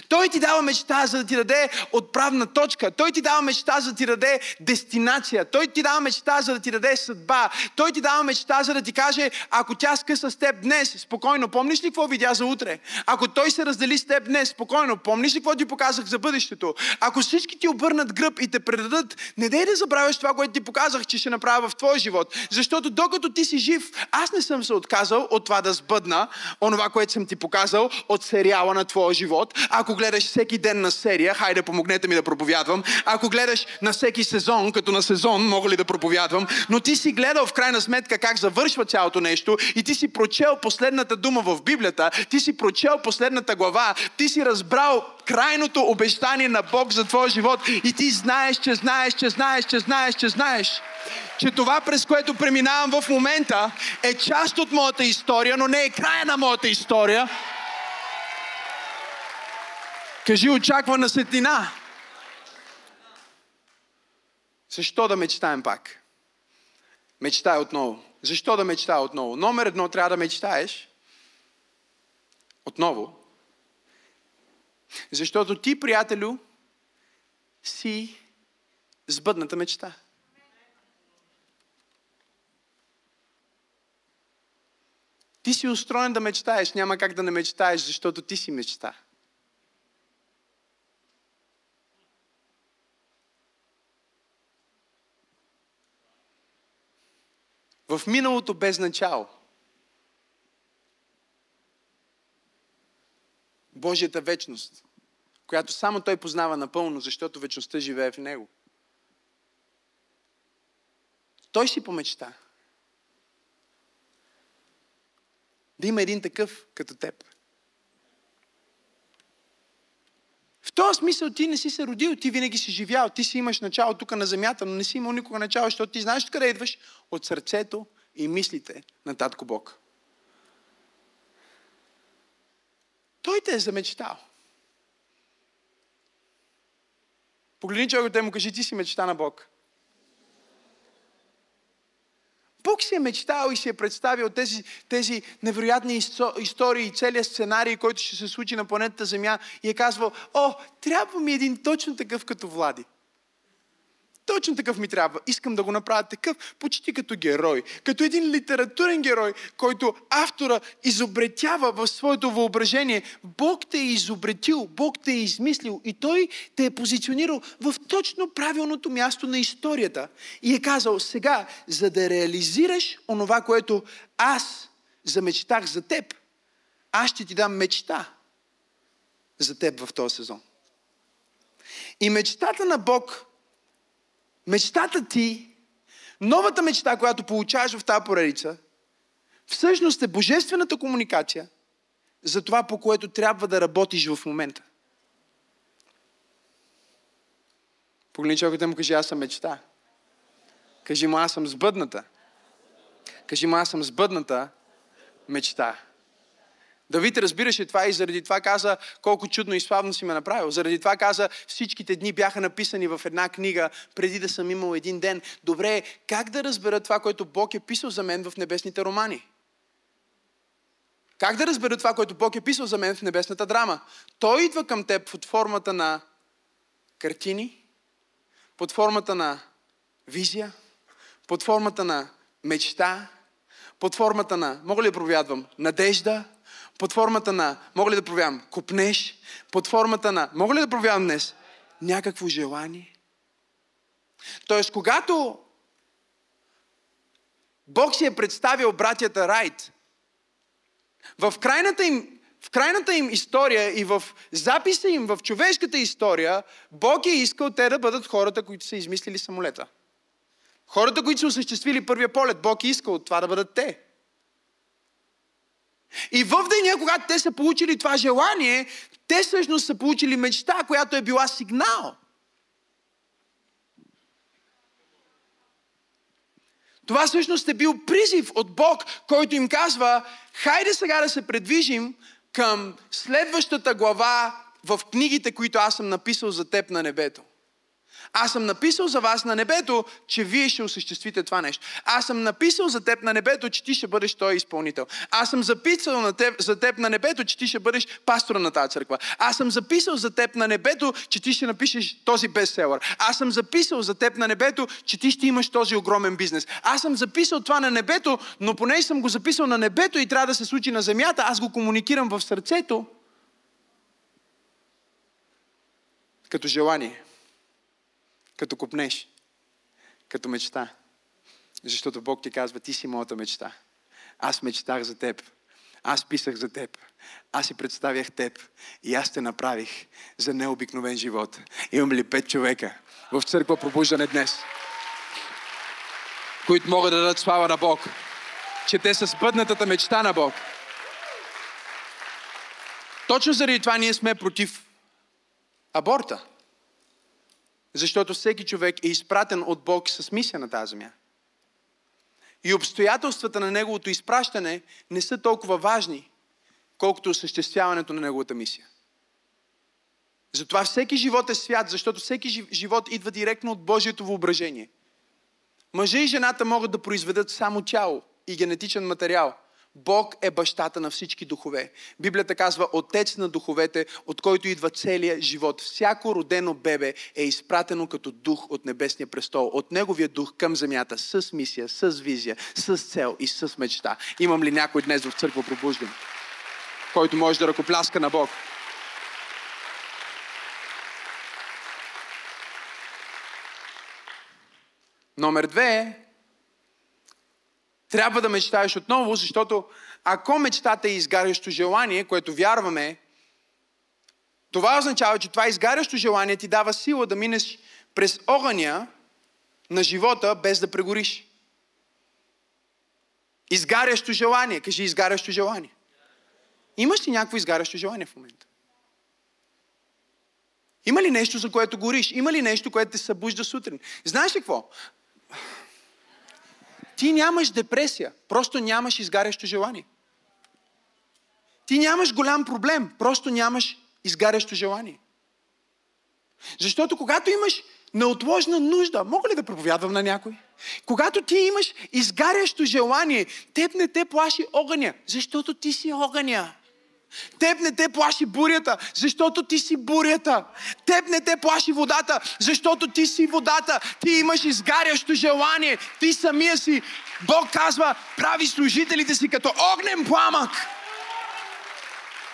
Той ти дава мечта, за да ти даде отправна точка. Той ти дава мечта, за да ти даде дестинация. Той ти дава мечта, за да ти даде съдба. Той ти дава мечта, за да ти каже, ако тя скъса с теб днес, спокойно, помниш ли какво видя за утре? Ако той се раздели с теб днес, спокойно, помниш ли какво ти показах за бъдещето? Ако всички ти обърнат гръб и те предадат, не дай да забравяш това, което ти показах, че ще направя в твоя живот. Защото докато ти си жив, аз не съм се отказал от това да сбъдна онова, което съм ти показал от сериала на твоя живот ако гледаш всеки ден на серия, хайде помогнете ми да проповядвам, ако гледаш на всеки сезон, като на сезон, мога ли да проповядвам, но ти си гледал в крайна сметка как завършва цялото нещо и ти си прочел последната дума в Библията, ти си прочел последната глава, ти си разбрал крайното обещание на Бог за твоя живот и ти знаеш, че знаеш, че знаеш, че знаеш, че знаеш, че това, през което преминавам в момента, е част от моята история, но не е края на моята история. Кажи очаквана светлина. Защо да мечтаем пак? Мечтай отново. Защо да мечтая отново? Номер едно трябва да мечтаеш. Отново. Защото ти, приятелю, си сбъдната мечта. Ти си устроен да мечтаеш, няма как да не мечтаеш, защото ти си мечта. В миналото без начало. Божията вечност, която само Той познава напълно, защото вечността живее в Него. Той си помечта. Да има един такъв като теб. В този смисъл ти не си се родил, ти винаги си живял, ти си имаш начало тук на земята, но не си имал никога начало, защото ти знаеш къде идваш от сърцето и мислите на Татко Бог. Той те е замечтал. Погледни човекът и му кажи, ти си мечта на Бог. Бог си е мечтал и си е представил тези, тези невероятни истории и целият сценарий, който ще се случи на планетата Земя и е казвал, о, трябва ми един точно такъв като Влади. Точно такъв ми трябва. Искам да го направя такъв, почти като герой. Като един литературен герой, който автора изобретява в своето въображение. Бог те е изобретил, Бог те е измислил и Той те е позиционирал в точно правилното място на историята. И е казал, сега, за да реализираш онова, което аз замечтах за теб, аз ще ти дам мечта за теб в този сезон. И мечтата на Бог мечтата ти, новата мечта, която получаваш в тази поредица, всъщност е божествената комуникация за това, по което трябва да работиш в момента. Погледни човекът му кажи, аз съм мечта. Кажи му, аз съм сбъдната. Кажи му, аз съм сбъдната мечта. Давид разбираше това и заради това каза колко чудно и славно си ме направил. Заради това каза всичките дни бяха написани в една книга преди да съм имал един ден. Добре, как да разбера това, което Бог е писал за мен в небесните романи? Как да разбера това, което Бог е писал за мен в небесната драма? Той идва към теб под формата на картини, под формата на визия, под формата на мечта, под формата на, мога ли да провядвам, надежда, под формата на, мога ли да проявявам, купнеш, под формата на, мога ли да проявявам днес, някакво желание. Тоест, когато Бог си е представил братята Райт, в крайната им в крайната им история и в записа им в човешката история, Бог е искал те да бъдат хората, които са измислили самолета. Хората, които са осъществили първия полет, Бог е искал това да бъдат те. И в деня, когато те са получили това желание, те всъщност са получили мечта, която е била сигнал. Това всъщност е бил призив от Бог, който им казва, хайде сега да се предвижим към следващата глава в книгите, които аз съм написал за теб на небето. Аз съм написал за вас на небето, че вие ще осъществите това нещо. Аз съм написал за теб на небето, че ти ще бъдеш той изпълнител. Аз съм записал на теб, за теб на небето, че ти ще бъдеш пастора на тази църква. Аз съм записал за теб на небето, че ти ще напишеш този бестселър. Аз съм записал за теб на небето, че ти ще имаш този огромен бизнес. Аз съм записал това на небето, но понеже съм го записал на небето и трябва да се случи на земята, аз го комуникирам в сърцето като желание като купнеш, като мечта. Защото Бог ти казва, ти си моята мечта. Аз мечтах за теб. Аз писах за теб. Аз си представях теб. И аз те направих за необикновен живот. Имам ли пет човека в църква пробуждане днес, които могат да дадат слава на Бог, че те са сбъднатата мечта на Бог. Точно заради това ние сме против аборта. Защото всеки човек е изпратен от Бог с мисия на тази земя. И обстоятелствата на неговото изпращане не са толкова важни, колкото осъществяването на неговата мисия. Затова всеки живот е свят, защото всеки живот идва директно от Божието въображение. Мъжа и жената могат да произведат само тяло и генетичен материал – Бог е бащата на всички духове. Библията казва Отец на духовете, от който идва целият живот. Всяко родено бебе е изпратено като дух от небесния престол, от неговия дух към земята, с мисия, с визия, с цел и с мечта. Имам ли някой днес в църква пробужден, който може да ръкопляска на Бог? Номер две трябва да мечтаеш отново, защото ако мечтата е изгарящо желание, което вярваме, това означава, че това изгарящо желание ти дава сила да минеш през огъня на живота, без да прегориш. Изгарящо желание. Кажи изгарящо желание. Имаш ли някакво изгарящо желание в момента? Има ли нещо, за което гориш? Има ли нещо, което те събужда сутрин? Знаеш ли какво? Ти нямаш депресия, просто нямаш изгарящо желание. Ти нямаш голям проблем, просто нямаш изгарящо желание. Защото когато имаш неотложна нужда, мога ли да проповядвам на някой? Когато ти имаш изгарящо желание, теб не те плаши огъня, защото ти си огъня. Теб не те плаши бурята, защото ти си бурята. Теб не те плаши водата, защото ти си водата. Ти имаш изгарящо желание. Ти самия си. Бог казва, прави служителите си като огнен пламък.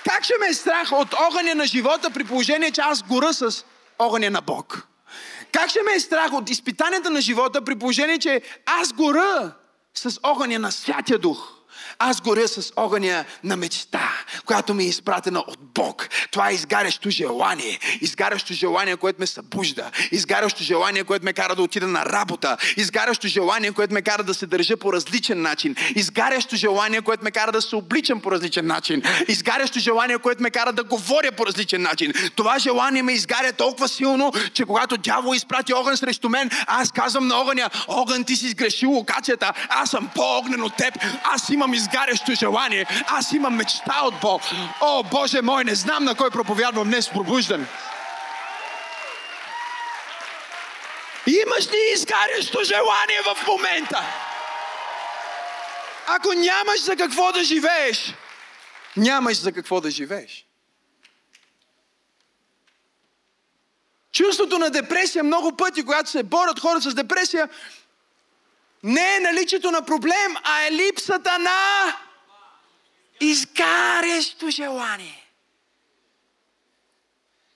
Как ще ме е страх от огъня на живота при положение, че аз гора с огъня на Бог? Как ще ме е страх от изпитанията на живота при положение, че аз гора с огъня на Святия Дух? Аз горя с огъня на мечта, която ми е изпратена от Бог. Това е изгарящо желание. Изгарящо желание, което ме събужда. Изгарящо желание, което ме кара да отида на работа. Изгарящо желание, което ме кара да се държа по различен начин. Изгарящо желание, което ме кара да се обличам по различен начин. Изгарящо желание, което ме кара да говоря по различен начин. Това желание ме изгаря толкова силно, че когато дявол изпрати огън срещу мен, аз казвам на огъня, огън ти си сгрешил локацията, аз съм по-огнен от теб, аз имам из изгарящо желание. Аз имам мечта от Бог. О, Боже мой, не знам на кой проповядвам днес пробуждан. Имаш ли изгарящо желание в момента? Ако нямаш за какво да живееш, нямаш за какво да живееш. Чувството на депресия много пъти, когато се борят хората с депресия, не е наличието на проблем, а е липсата на изгарящо желание.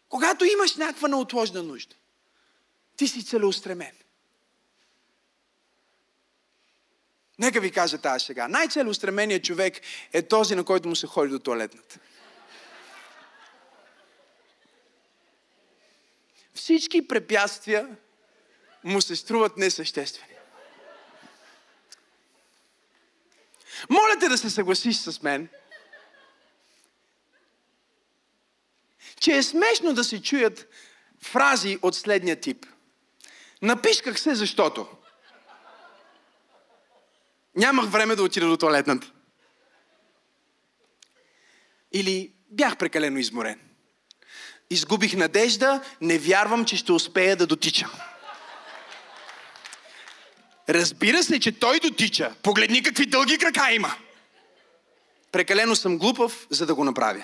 Когато имаш някаква неотложна нужда, ти си целеустремен. Нека ви кажа тази сега. Най-целеустременият човек е този, на който му се ходи до туалетната. Всички препятствия му се струват несъществени. Моля те да се съгласиш с мен, че е смешно да се чуят фрази от следния тип. Напишках се, защото нямах време да отида до туалетната. Или бях прекалено изморен. изгубих надежда, не вярвам, че ще успея да дотичам. Разбира се, че той дотича. Погледни какви дълги крака има. Прекалено съм глупав, за да го направя.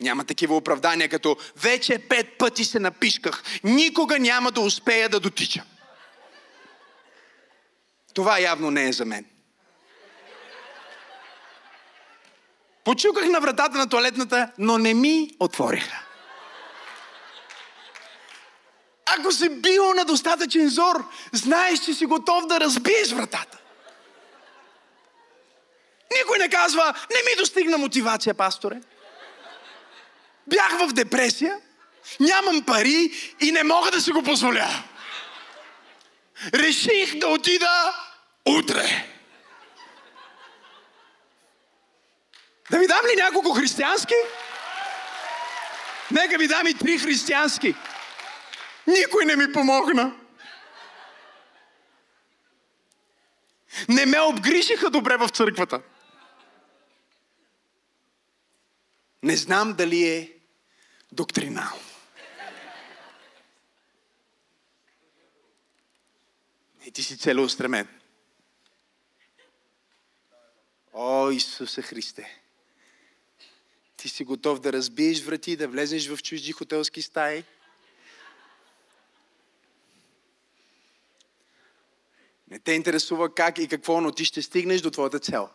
Няма такива оправдания, като вече пет пъти се напишках. Никога няма да успея да дотича. Това явно не е за мен. Почуках на вратата на туалетната, но не ми отвориха. Ако си бил на достатъчен зор, знаеш, че си готов да разбиеш вратата. Никой не казва, не ми достигна мотивация, пасторе. Бях в депресия, нямам пари и не мога да си го позволя. Реших да отида утре. Да ви дам ли няколко християнски? Нека ви дам и три християнски. Никой не ми помогна. Не ме обгрижиха добре в църквата. Не знам дали е доктринално. И ти си целеустремен. О, Исусе Христе! Ти си готов да разбиеш врати, да влезеш в чужди хотелски стаи. Не те интересува как и какво, но ти ще стигнеш до твоята цел.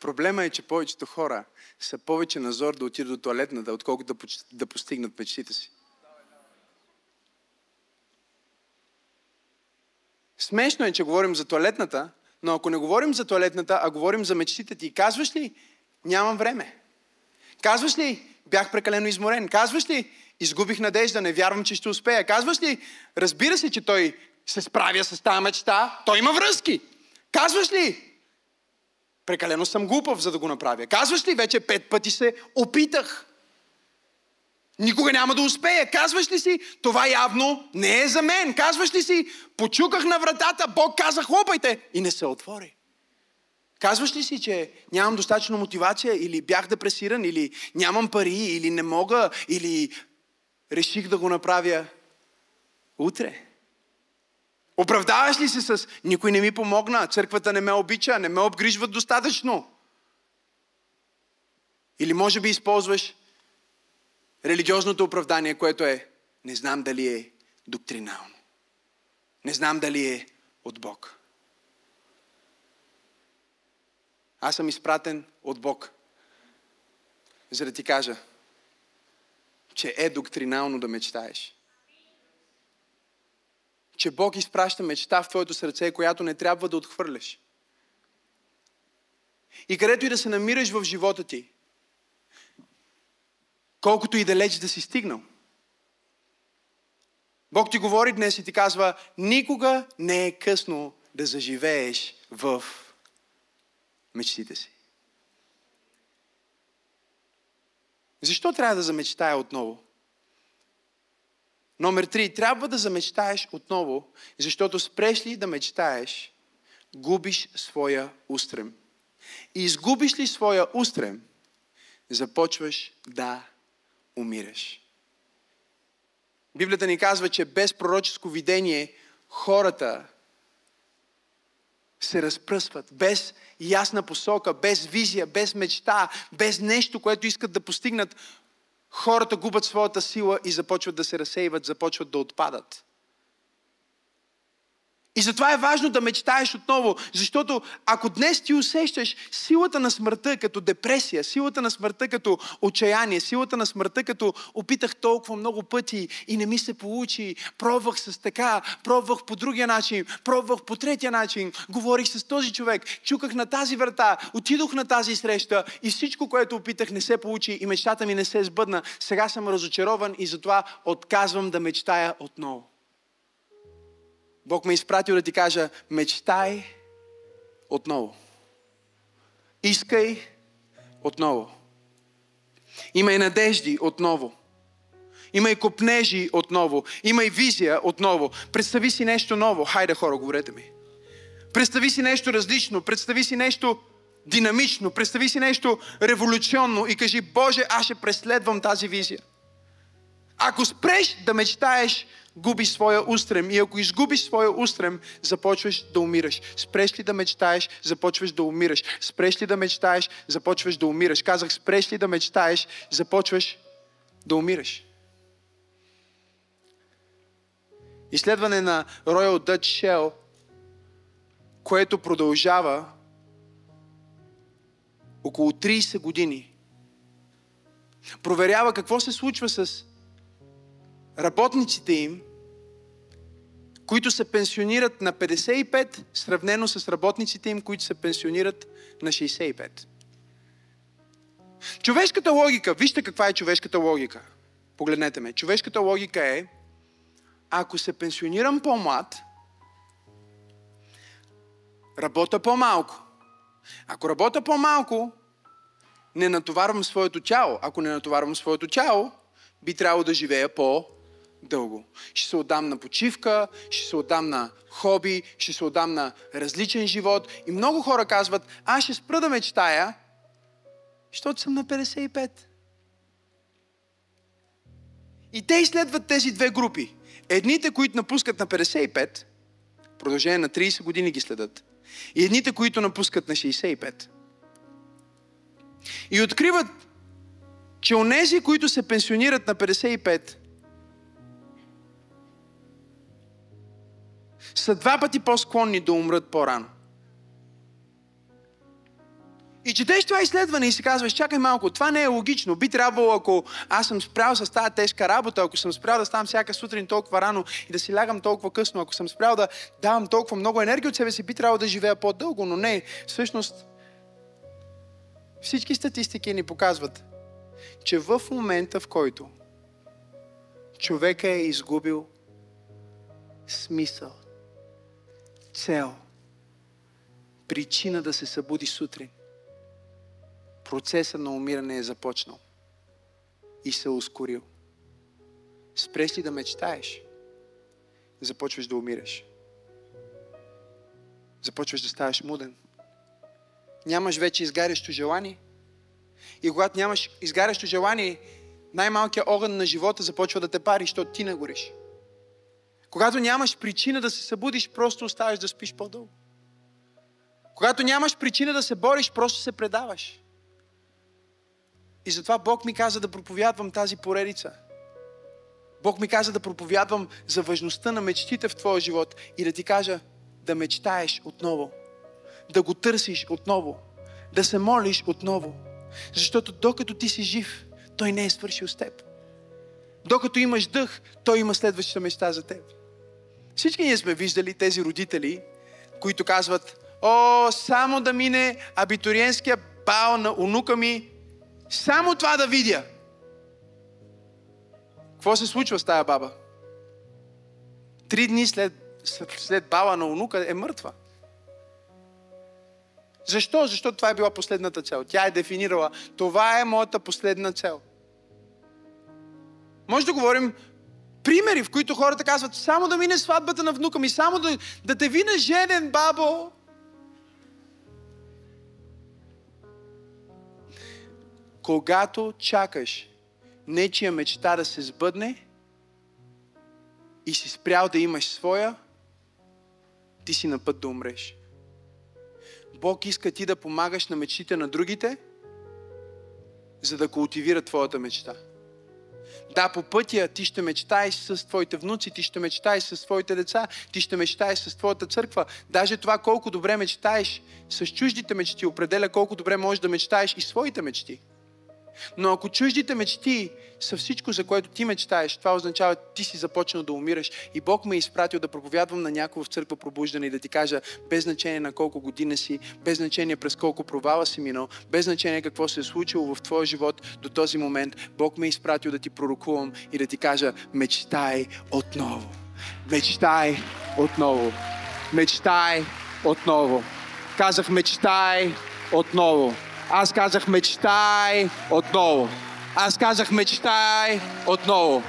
Проблема е, че повечето хора са повече назор да отидат до туалетната, отколкото да, да постигнат мечтите си. Смешно е, че говорим за туалетната, но ако не говорим за туалетната, а говорим за мечтите ти, казваш ли, нямам време. Казваш ли, бях прекалено изморен. Казваш ли, изгубих надежда, не вярвам, че ще успея. Казваш ли, разбира се, че той се справя с тази мечта, той има връзки. Казваш ли, прекалено съм глупав, за да го направя. Казваш ли, вече пет пъти се опитах. Никога няма да успея. Казваш ли си, това явно не е за мен. Казваш ли си, почуках на вратата, Бог каза, хлопайте и не се отвори. Казваш ли си, че нямам достатъчно мотивация или бях депресиран, или нямам пари, или не мога, или реших да го направя утре? Оправдаваш ли се с никой не ми помогна, църквата не ме обича, не ме обгрижват достатъчно? Или може би използваш религиозното оправдание, което е не знам дали е доктринално. Не знам дали е от Бог. Аз съм изпратен от Бог. За да ти кажа, че е доктринално да мечтаеш. Че Бог изпраща мечта в твоето сърце, която не трябва да отхвърляш. И където и да се намираш в живота ти, колкото и далеч да си стигнал. Бог ти говори днес и ти казва, никога не е късно да заживееш в мечтите си. Защо трябва да замечтая отново? Номер три. Трябва да замечтаеш отново, защото спреш ли да мечтаеш, губиш своя устрем. И изгубиш ли своя устрем, започваш да умираш. Библията ни казва, че без пророческо видение хората се разпръсват, без ясна посока, без визия, без мечта, без нещо, което искат да постигнат. Хората губят своята сила и започват да се разсейват, започват да отпадат. И затова е важно да мечтаеш отново, защото ако днес ти усещаш силата на смъртта като депресия, силата на смъртта като отчаяние, силата на смъртта като опитах толкова много пъти и не ми се получи, пробвах с така, пробвах по другия начин, пробвах по третия начин, говорих с този човек, чуках на тази врата, отидох на тази среща и всичко, което опитах не се получи и мечтата ми не се сбъдна. Сега съм разочарован и затова отказвам да мечтая отново. Бог ме е изпратил да ти кажа, мечтай отново. Искай отново. Имай надежди отново. Има и копнежи отново. Има и визия отново. Представи си нещо ново. Хайде хора, говорете ми. Представи си нещо различно. Представи си нещо динамично. Представи си нещо революционно и кажи, Боже, аз ще преследвам тази визия. Ако спреш да мечтаеш, губиш своя устрем. И ако изгубиш своя устрем, започваш да умираш. Спреш ли да мечтаеш, започваш да умираш. Спреш ли да мечтаеш, започваш да умираш. Казах, спреш ли да мечтаеш, започваш да умираш. Изследване на Royal Dutch Shell, което продължава около 30 години. Проверява какво се случва с работниците им, които се пенсионират на 55, сравнено с работниците им, които се пенсионират на 65. Човешката логика, вижте каква е човешката логика. Погледнете ме. Човешката логика е, ако се пенсионирам по-млад, работя по-малко. Ако работя по-малко, не натоварвам своето тяло. Ако не натоварвам своето тяло, би трябвало да живея по дълго. Ще се отдам на почивка, ще се отдам на хоби, ще се отдам на различен живот. И много хора казват, аз ще спра да мечтая, защото съм на 55. И те изследват тези две групи. Едните, които напускат на 55, продължение на 30 години ги следят. И едните, които напускат на 65. И откриват, че онези, които се пенсионират на 55, са два пъти по-склонни да умрат по-рано. И четеш това изследване и си казваш, чакай малко, това не е логично. Би трябвало, ако аз съм спрял с тази тежка работа, ако съм спрял да ставам всяка сутрин толкова рано и да си лягам толкова късно, ако съм спрял да давам толкова много енергия от себе си, би трябвало да живея по-дълго, но не. Всъщност, всички статистики ни показват, че в момента, в който човека е изгубил смисъл, цел, причина да се събуди сутрин, процесът на умиране е започнал и се е ускорил. Спреш ли да мечтаеш, започваш да умираш. Започваш да ставаш муден. Нямаш вече изгарящо желание. И когато нямаш изгарящо желание, най-малкият огън на живота започва да те пари, защото ти не гориш. Когато нямаш причина да се събудиш, просто оставаш да спиш по-дълго. Когато нямаш причина да се бориш, просто се предаваш. И затова Бог ми каза да проповядвам тази поредица. Бог ми каза да проповядвам за важността на мечтите в твоя живот и да ти кажа да мечтаеш отново, да го търсиш отново, да се молиш отново. Защото докато ти си жив, Той не е свършил с теб. Докато имаш дъх, Той има следващата мечта за теб. Всички ние сме виждали тези родители, които казват, о, само да мине абитуриенския бал на унука ми, само това да видя. Какво се случва с тая баба? Три дни след, след бала на унука е мъртва. Защо? Защото това е била последната цел. Тя е дефинирала, това е моята последна цел. Може да говорим примери, в които хората казват, само да мине сватбата на внука ми, само да, да те вина женен, бабо. Когато чакаш нечия мечта да се сбъдне и си спрял да имаш своя, ти си на път да умреш. Бог иска ти да помагаш на мечтите на другите, за да култивира твоята мечта. Да, по пътя ти ще мечтаеш с твоите внуци, ти ще мечтаеш с твоите деца, ти ще мечтаеш с твоята църква. Даже това колко добре мечтаеш с чуждите мечти определя колко добре можеш да мечтаеш и своите мечти. Но ако чуждите мечти са всичко, за което ти мечтаеш, това означава, че ти си започнал да умираш. И Бог ме е изпратил да проповядвам на някого в църква пробуждане и да ти кажа, без значение на колко година си, без значение през колко провала си минал, без значение какво се е случило в твоя живот до този момент, Бог ме е изпратил да ти пророкувам и да ти кажа, мечтай отново. Мечтай отново. Мечтай отново. Казах, мечтай отново. Аз казах мечтай отново. Аз казах мечтай отново.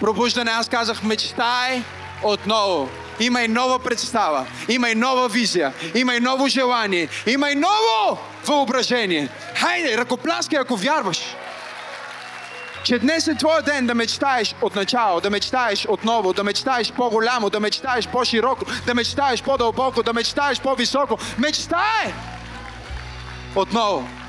Пробуждане, аз казах, мечтай отново. Има и нова представа, има и нова визия, има и ново желание, има и ново въображение. Хайде, ръкопляскай, ако вярваш че днес е твой ден да мечтаеш от да мечтаеш отново, да мечтаеш по-голямо, да мечтаеш по-широко, да мечтаеш по-дълбоко, да мечтаеш по-високо. Мечтай! Отново.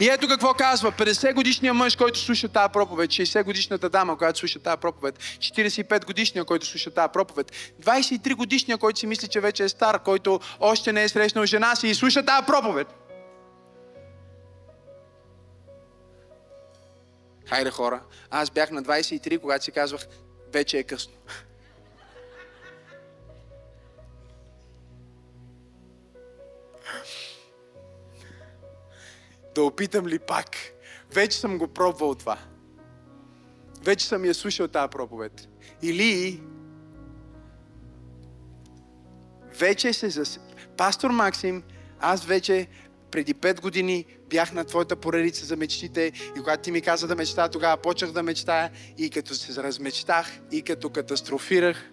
И ето какво казва. 50 годишния мъж, който слуша тази проповед, 60 годишната дама, която слуша тази проповед, 45 годишния, който слуша тази проповед, 23 годишния, който си мисли, че вече е стар, който още не е срещнал жена си и слуша тази проповед. Хайде хора, аз бях на 23, когато си казвах, вече е късно. Да опитам ли пак? Вече съм го пробвал това. Вече съм я слушал тази проповед. Или вече се зас... Пастор Максим, аз вече преди пет години бях на твоята поредица за мечтите и когато ти ми каза да мечтая, тогава почнах да мечтая и като се размечтах и като катастрофирах.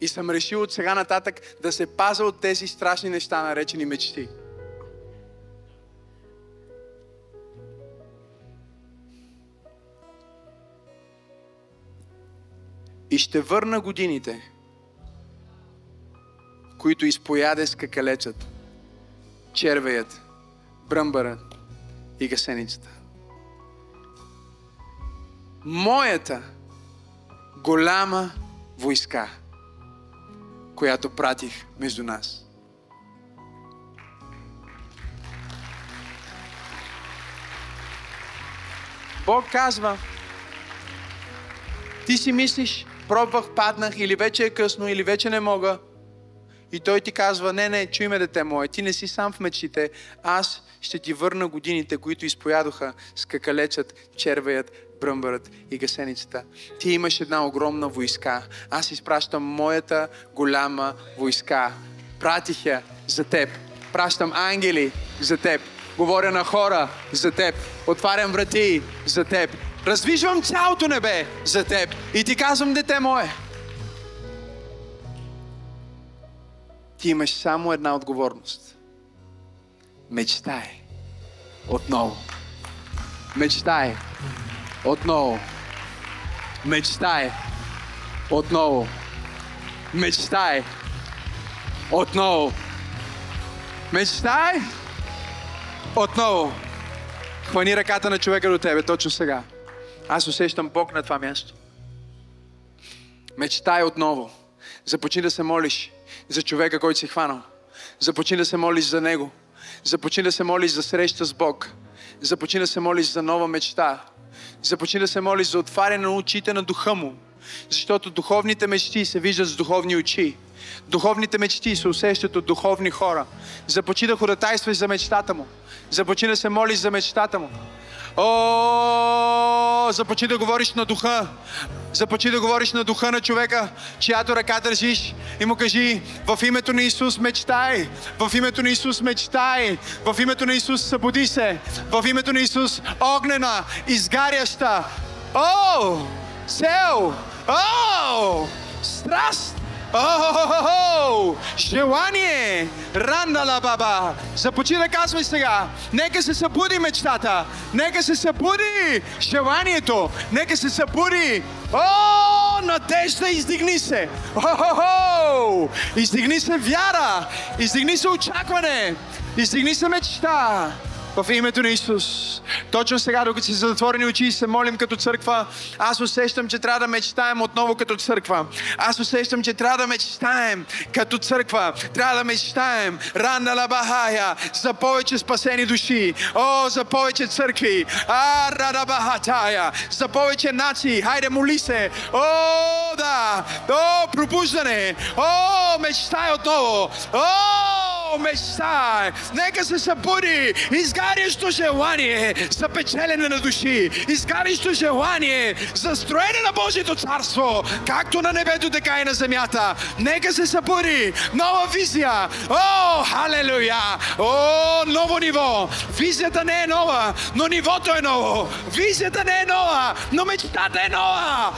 И съм решил от сега нататък да се паза от тези страшни неща, наречени мечти. И ще върна годините, които изпояде скакалечът, червеят, бръмбърът и гасеницата. Моята голяма войска, която пратих между нас. Бог казва, ти си мислиш, пробвах, паднах или вече е късно, или вече не мога, и той ти казва, не, не, чуй ме, дете мое, ти не си сам в мечтите, аз ще ти върна годините, които изпоядоха скакалецът, червеят, бръмбърът и гасеницата. Ти имаш една огромна войска. Аз изпращам моята голяма войска. Пратих я за теб. Пращам ангели за теб. Говоря на хора за теб. Отварям врати за теб. Развижвам цялото небе за теб. И ти казвам, дете мое, ти имаш само една отговорност. Мечтай. Отново. Мечтай. Отново. Мечтай. Отново. Мечтай. Отново. Мечтай. Отново. Хвани ръката на човека до тебе точно сега. Аз усещам Бог на това място. Мечтай отново. Започни да се молиш за човека, който си хванал. Започни да се молиш за него. Започни да се молиш за среща с Бог. Започни да се молиш за нова мечта. Започни да се молиш за отваряне на очите на духа му. Защото духовните мечти се виждат с духовни очи. Духовните мечти се усещат от духовни хора. Започни да ходатайстваш за мечтата му. Започни да се молиш за мечтата му. О, започни да говориш на духа. Започни да говориш на духа на човека, чиято ръка държиш. И му кажи, в името на Исус мечтай, в името на Исус мечтай, в името на Исус събуди се, в името на Исус огнена, изгаряща. О, цел, о, страст, О, желание! Рандала баба! Започни да казвай сега. Нека се събуди мечтата. Нека се събуди желанието. Нека се събуди. О, надежда, издигни се. О, издигни се вяра. Издигни се очакване. Издигни се мечта в името на Исус. Точно сега, докато си затворени очи и се молим като църква, аз усещам, че трябва да мечтаем отново като църква. Аз усещам, че трябва да мечтаем като църква. Трябва да мечтаем. Ранда la Бахая за повече спасени души. О, за повече църкви. А. За повече нации. Хайде, моли се. О, да. О, пробуждане. О, мечтай отново. О, мечтай! Нека се събуди изгарящо желание за печелене на души, изгарящо желание за строене на Божието царство, както на небето, така и на земята. Нека се събуди нова визия. О, халелуя! О, ново ниво! Визията не е нова, но нивото е ново. Визията не е нова, но мечтата е нова.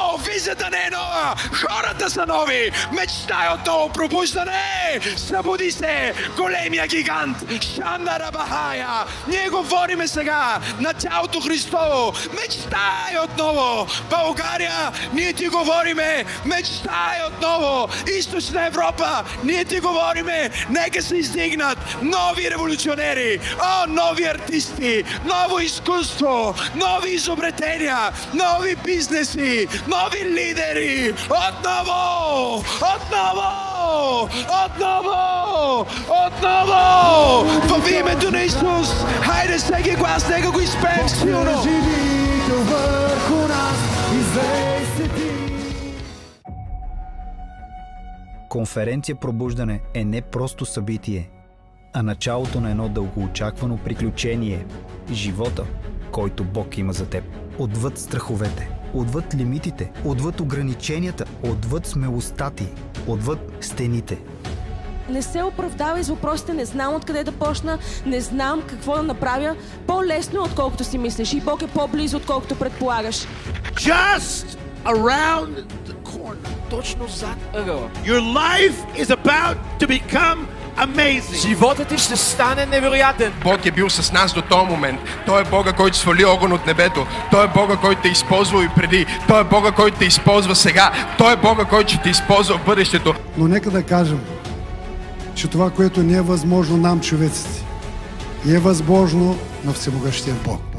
О, визията не е нова, хората са нови. Мечтай отново пробуждане. Събуди се, големия гигант. Шанда Рабахая. Ние говориме сега на тялото Христово. Мечтай отново. България, ние ти говориме. Мечтай отново. Източна Европа, ние ти говориме. Нека се издигнат нови революционери. О, нови артисти, ново изкуство, нови изобретения, нови бизнеси, нови лидери. Отново! Отново! Отново! Отново! В името на Исус! Хайде всеки глас, нека го изпеем силно! Върху нас, излей се ти. Конференция Пробуждане е не просто събитие, а началото на едно дългоочаквано приключение – живота, който Бог има за теб. Отвъд страховете, отвъд лимитите, отвъд ограниченията, отвъд смелостта ти, отвъд стените. Не се оправдавай с въпросите, не знам откъде да почна, не знам какво да направя. По-лесно, е, отколкото си мислиш. И Бог е по-близо, отколкото предполагаш. just around the corner. Точно зад ъгъла. Your life is about to become amazing. Животът ти ще стане невероятен. Бог е бил с нас до този момент. Той е Бога, който свали огън от небето. Той е Бога, който те е използвал и преди. Той е Бога, който те използва сега. Той е Бога, който ще те използва в бъдещето. Но нека да кажем, че това, което не е възможно нам, човеците, е възможно на Всемогъщия Бог.